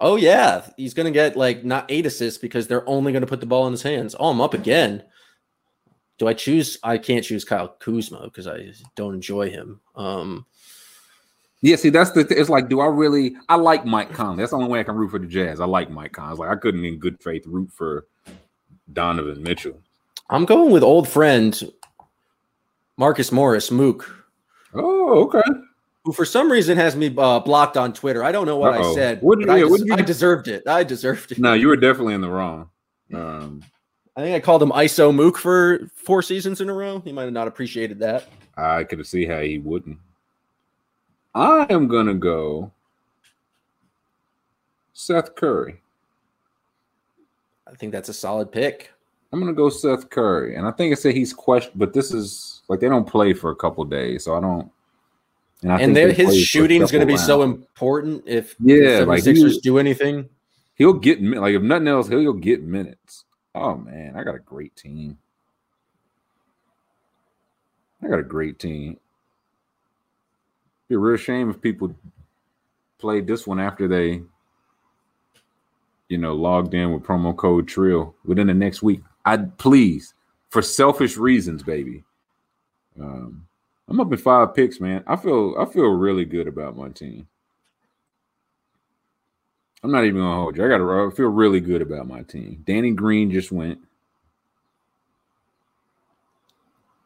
Oh yeah, he's going to get like not eight assists because they're only going to put the ball in his hands. Oh, I'm up again. Do I choose? I can't choose Kyle Kuzma because I don't enjoy him. Um, Yeah, see, that's the th- it's like, do I really I like Mike Conley. That's the only way I can root for the Jazz. I like Mike Conley. It's Like I couldn't in good faith root for Donovan Mitchell. I'm going with old friend Marcus Morris, Mook, Oh, okay. Who for some reason has me uh, blocked on Twitter. I don't know what I Uh-oh. said. What did- but I, yeah, what des- you- I deserved it. I deserved it. No, you were definitely in the wrong. Um I think I called him ISO Mook for four seasons in a row. He might have not appreciated that. I could see how he wouldn't. I am gonna go Seth Curry. I think that's a solid pick. I'm gonna go Seth Curry, and I think I said he's questioned, but this is like they don't play for a couple days, so I don't. I And there, his play for a shooting is going to be so important if Yeah, the like 76ers he- do anything. He'll get like if nothing else, he'll get minutes. Oh man, I got a great team. I got a great team. Be a real shame if people played this one after they, you know, logged in with promo code Trill within the next week. I'd please, for selfish reasons, baby. Um, I'm up in five picks, man. I feel I feel really good about my team. I'm not even gonna hold you. I gotta I feel really good about my team. Danny Green just went.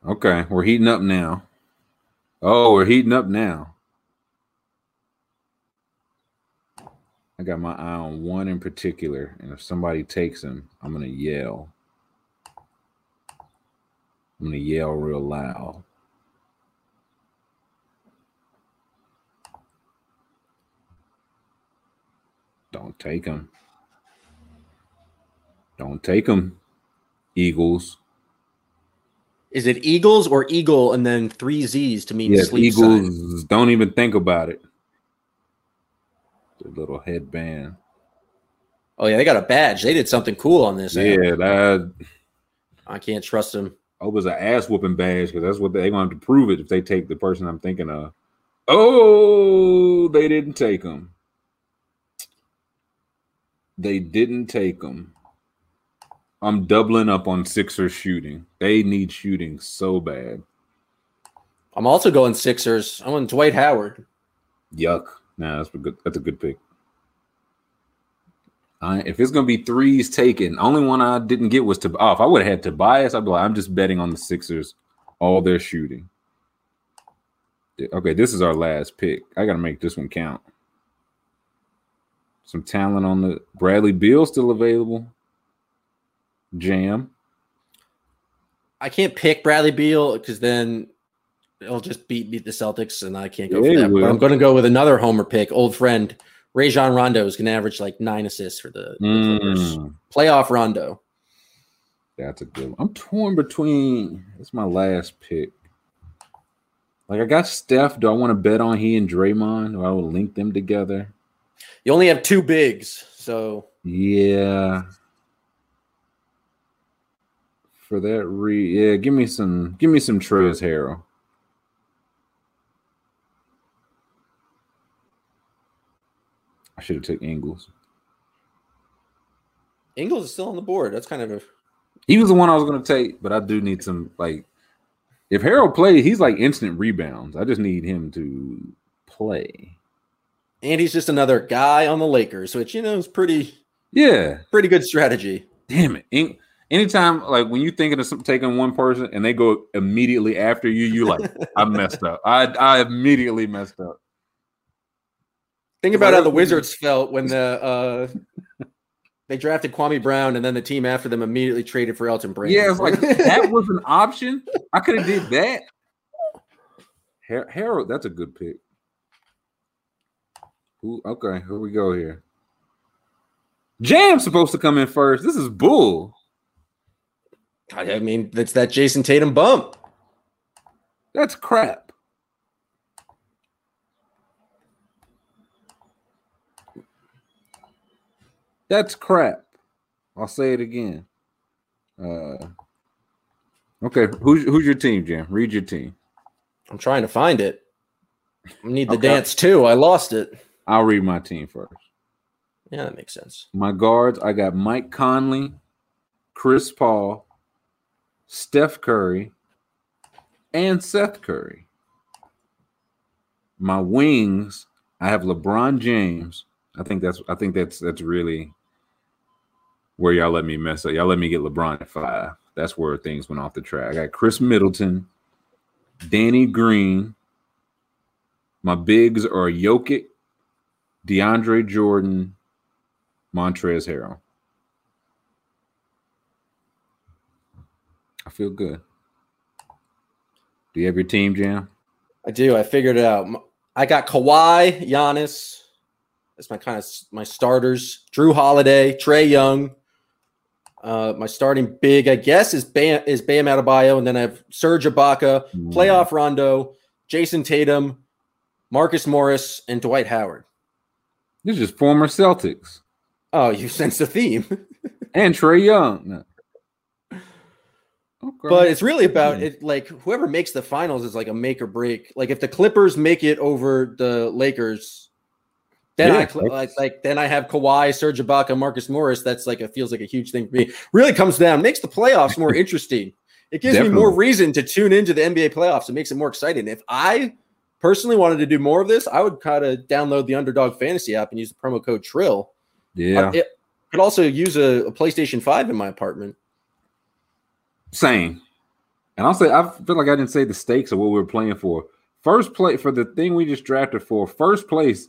Okay, we're heating up now. Oh, we're heating up now. I got my eye on one in particular, and if somebody takes him, I'm gonna yell. I'm gonna yell real loud. Don't take them. Don't take them. Eagles. Is it Eagles or Eagle and then three Z's to mean Yes, sleep Eagles. sign? Don't even think about it. The little headband. Oh yeah, they got a badge. They did something cool on this. Yeah, that I can't trust them. Oh, I was an ass whooping badge because that's what they, they going to have to prove it if they take the person I'm thinking of. Oh, they didn't take him. They didn't take him. I'm doubling up on Sixers shooting. They need shooting so bad. I'm also going Sixers. I'm on Dwight Howard. Yuck. Nah, that's a good. That's a good pick. I, if it's gonna be threes taken, only one I didn't get was to. Oh, if I would have had Tobias, I'd be like, I'm just betting on the Sixers, all their shooting. Okay, this is our last pick. I gotta make this one count. Some talent on the Bradley Beal still available. Jam. I can't pick Bradley Beal because then it'll just beat beat the Celtics, and I can't go Yeah, for that. But. I'm going to go with another homer pick, old friend Rajon Rondo is going to average like nine assists for the, the Mm, Playoff Rondo. that's a good one. I'm torn between. It's my last pick. Like I got Steph. Do I want to bet on he and Draymond? Do I will link them together? You only have two bigs, so Yeah. For that re yeah, give me some give me some Trez Harrell. I should have took Ingles. Ingles is still on the board. That's kind of a He was the one I was gonna take, but I do need some like if Harrell plays, he's like instant rebounds. I just need him to play. And he's just another guy on the Lakers, which you know is pretty Yeah. pretty good strategy. Damn it. In- anytime like when you're thinking of some, taking one person and they go immediately after you, you like, I messed up. I I immediately messed up. Think about how the Wizards felt when the uh they drafted Kwame Brown and then the team after them immediately traded for Elton Brand. Yeah, it's like that was an option. I could have did that. Harrell, that's a good pick. Ooh, okay, here we go here. Jam's supposed to come in first. This is bull. I mean, that's that Jayson Tatum bump. That's crap. That's crap. I'll say it again. Uh, okay, who's who's your team, Jam? Read your team. I'm trying to find it. I need the Okay. dance too. I lost it. I'll read my team first. Yeah, that makes sense. My guards, I got Mike Conley, Chris Paul, Steph Curry, and Seth Curry. My wings, I have LeBron James. I think that's I think that's that's really where y'all let me mess up. Y'all let me get LeBron at five. That's where things went off the track. I got Khris Middleton, Danny Green. My bigs are Jokic, DeAndre Jordan, Montrezl Harrell. I feel good. Do you have your team, Jam? I do. I figured it out. I got Kawhi, Giannis. That's my kind of my starters. Jrue Holiday, Trae Young. Uh, my starting big, I guess, is Bam is Bam Adebayo, and then I have Serge Ibaka, playoff Rondo, Jayson Tatum, Marcus Morris, and Dwight Howard. This is former Celtics Oh, you sense the theme. and Trae Young. Okay. But it's really about it. Like whoever makes the finals is like a make or break. Like if the Clippers make it over the Lakers, then I Yeah, cl- like like then I have Kawhi, Serge Ibaka, Marcus Morris. That's like it feels like a huge thing for me. Really comes down, makes the playoffs more interesting. It gives me more reason to tune into the NBA playoffs. It makes it more exciting. If I personally wanted to do more of this, I would kind of download the Underdog Fantasy app and use the promo code Trill Yeah, I, it, could also use a, a PlayStation 5 in my apartment. same. And I'll say I feel like I didn't say the stakes of what we were playing for. First place for the thing we just drafted for. First place,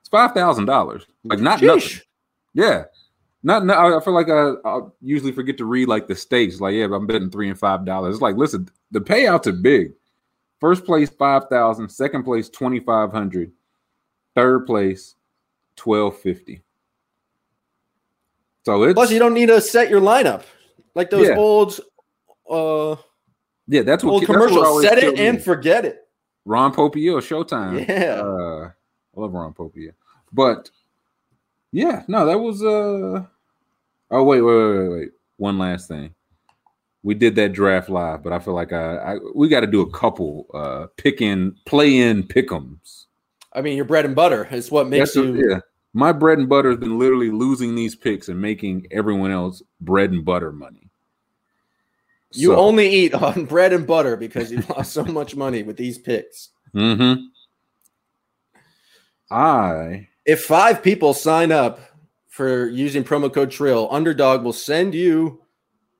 it's five thousand dollars. Like not nothing. Yeah. Not, no, I feel like I, I usually forget to read like the stakes. Like, yeah, but I'm betting three and five dollars. It's like, listen, the payouts are big. First place five thousand, second place twenty five hundred, third place twelve fifty. So it's Plus, you don't need to set your lineup like those Yeah. old uh yeah, that's what old commercials. Set it and me. forget it. Ron Popeil, Showtime. Yeah. uh, I love Ron Popeil, but yeah, no, that was uh. Oh wait, wait, wait, wait, wait. One last thing. We did that draft live, but I feel like I, I we got to do a couple uh pick in, play in pickums. I mean, your bread and butter is what makes That's a- you. yeah. My bread and butter has been literally losing these picks and making everyone else bread and butter money. You So- only eat on bread and butter because you lost so much money with these picks. Mhm. I If five people sign up for using promo code Trill, Underdog will send you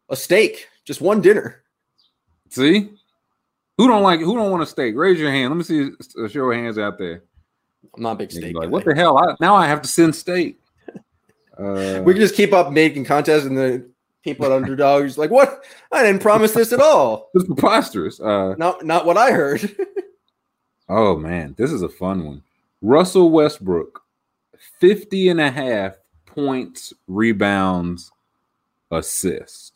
a steak, just one dinner. see who don't like who don't want a steak. Raise your hand. Let me see a show of hands out there. I'm not a big Niggas steak. like, guy. what the hell? I, now I have to send steak. Uh, We can just keep up making contests, and the people at Underdog is like, "What? I didn't promise this at all. it's preposterous. Uh, Not, not what I heard." oh man, this is a fun one. Russell Westbrook, 50 and a half points, rebounds, assist.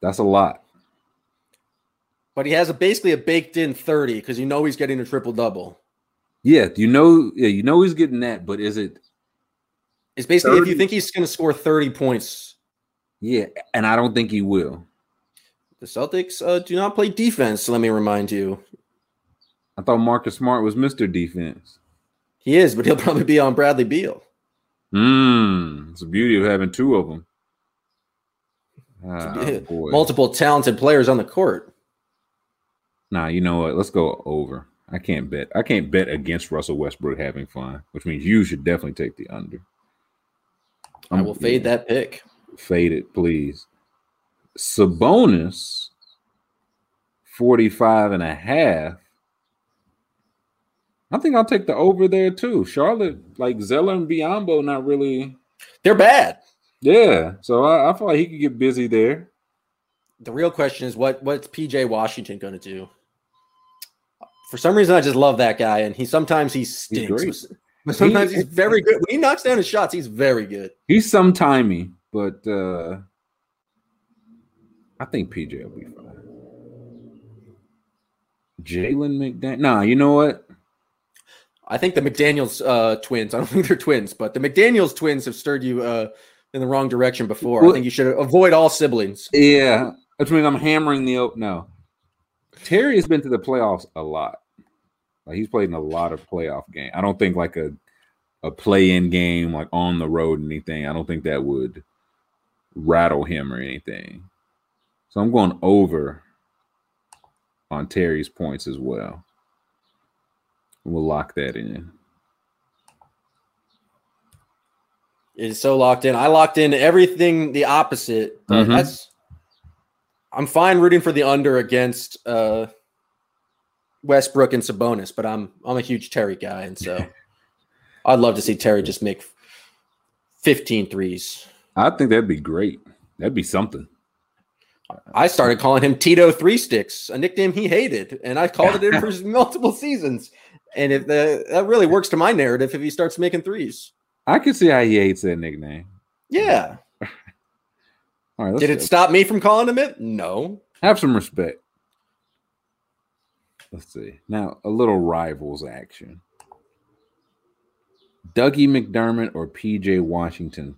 That's a lot. but he has a basically a baked-in thirty because you know he's getting a triple double. Yeah, you know, yeah, you know he's getting that, but is it? It's basically if you think he's going to score thirty points. Yeah, and I don't think he will. The Celtics uh, do not play defense. Let me remind you, I thought Marcus Smart was Mr. Defense. he is, but he'll probably be on Bradley Beal. Mmm, it's the beauty of having two of them. Ah, boy. Multiple talented players on the court. Nah, you know what? Let's go over. I can't bet. I can't bet against Russell Westbrook having fun, which means you should definitely take the under. I will fade that pick. Fade it, please. Sabonis, 45 and a half. I think I'll take the over there too. Charlotte, like Zeller and Biyombo, not really. They're bad. Yeah. So I, I feel like he could get busy there. The real question is what what's PJ Washington going to do? For some reason, I just love that guy, and he sometimes he stinks. great. But sometimes he's very good. When he knocks down his shots, he's very good. He's sometimey, but uh I think PJ will be fine. Jalen McDaniel. Nah, you know what? I think the McDaniels uh, twins. I don't think they're twins, but the McDaniels twins have stirred you uh, in the wrong direction before. I think you should avoid all siblings. Yeah, which means I'm hammering the open. No, Terry has been to the playoffs a lot. Like he's played in a lot of playoff games. I don't think like a a play-in game like on the road or anything. I don't think that would rattle him or anything. So I'm going over on Terry's points as well. We'll lock that in. It is so locked in. I locked in everything the opposite. But Mhm. That's I'm fine rooting for the under against uh, Westbrook and Sabonis, but I'm I'm a huge Terry guy, and so I'd love to see Terry just make 15 threes. I think that'd be great. That'd be something. I started calling him Tito Three Sticks, a nickname he hated, and I called it in for multiple seasons. And if the, that really works to my narrative, if he starts making threes, I can see how he hates that nickname. yeah. All right, Did it stop me from calling him it? No. have some respect. Let's see. Now, a little rivals action. Dougie McDermott or PJ Washington?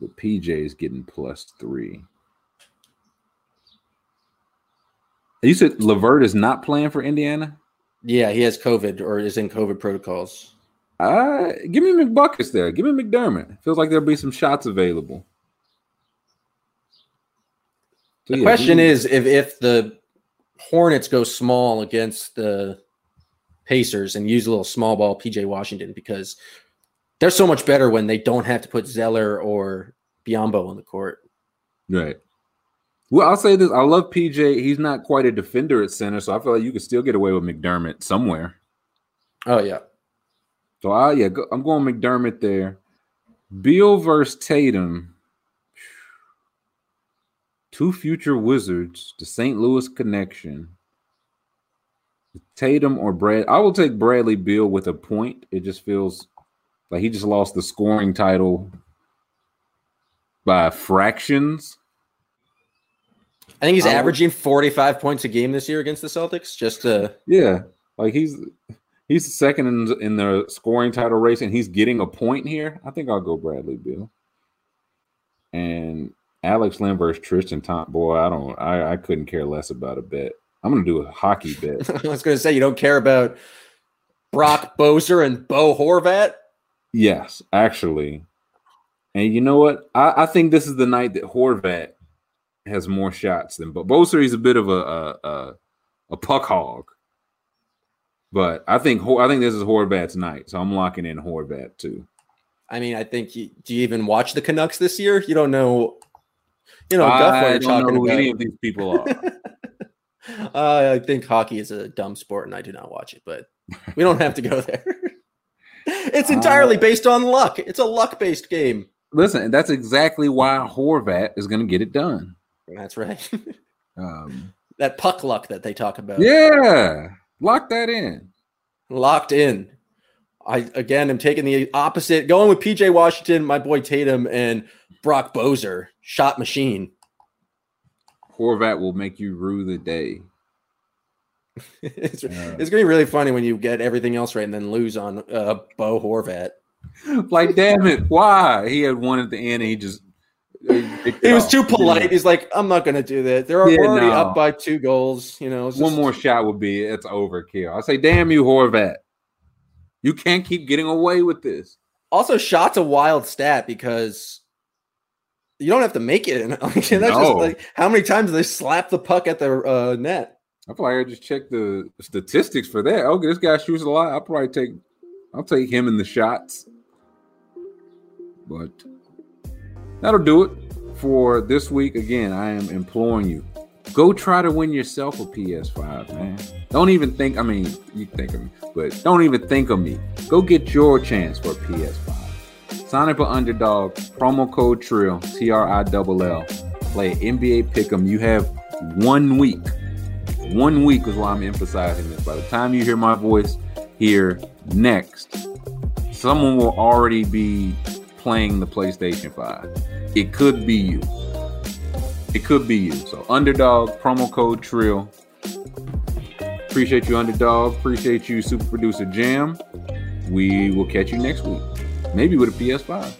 But PJ is getting plus three. You said LeVert is not playing for Indiana? Yeah, he has COVID or is in COVID protocols. Uh, give me McBuckets there. Give me McDermott. Feels like there'll be some shots available. So, The yeah, question me- is if if the Hornets go small against the Pacers and use a little small ball PJ Washington because they're so much better when they don't have to put Zeller or Biyombo on the court. Right. Well, I'll say this: I love PJ. He's not quite a defender at center, so I feel like you could still get away with McDermott somewhere. Oh yeah. So I yeah, go, I'm going McDermott there. Beal versus Tatum. Two future Wizards, the St. Louis connection. Tatum or Brad. I will take Bradley Beal with a point. It just feels like he just lost the scoring title by fractions. I think he's I averaging 45 points a game this year against the Celtics. Just uh Yeah, like he's he's second in, in the scoring title race, and he's getting a point here. I think I'll go Bradley Beal. And Alex Len versus Tristan Thompson. Boy, I don't. I, I couldn't care less about a bet. I'm gonna do a hockey bet. I was gonna say you don't care about Brock Boeser and Bo Horvat. yes, actually. And you know what? I, I think this is the night that Horvat has more shots than Bo. Boeser. He's a bit of a a, a, a puck hog. But I think I think this is Horvat's night, so I'm locking in Horvat too. I mean, I think you, do you even watch the Canucks this year? You don't know. You know, I don't know who about. any of these people are. Uh, I think hockey is a dumb sport, and I do not watch it. But we don't have to go there. it's entirely Uh, based on luck. It's a luck-based game. Listen, that's exactly why Horvat is going to get it done. That's right. Um, that puck luck that they talk about. yeah, lock that in. locked in. I again am taking the opposite, going with PJ Washington, my boy Tatum, and Brock Boeser, shot machine. Horvat will make you rue the day. it's, Yeah. it's gonna be really funny when you get everything else right and then lose on uh, Bo Horvat. Like, damn it, why? He had one at the end and he just. He was too polite. He's like, I'm not gonna do that. They're Yeah, already no. up by two goals. You know, it's One more shot would be it's overkill. I say, damn you, Horvat. You can't keep getting away with this. Also, shots a wild stat because you don't have to make it. Like, that's just No. like how many times they slap the puck at the uh, net. I I just checked the statistics for that. Okay, this guy shoots a lot. I'll probably take I'll take him in the shots. But that'll do it for this week. Again, I am imploring you. Go try to win yourself a PS5, man. Don't even think, I mean, you think of me, but don't even think of me. Go get your chance for a PS5. Sign up for Underdog, promo code TRILL, T R I L L. Play NBA Pick'em. You have one week one week is why I'm emphasizing this. By the time you hear my voice here next, someone will already be playing the PlayStation 5. It could be you. It could be you. So underdog, promo code TRILL. Appreciate you, underdog. Appreciate you, super producer Jam. We will catch you next week. Maybe with a PS5.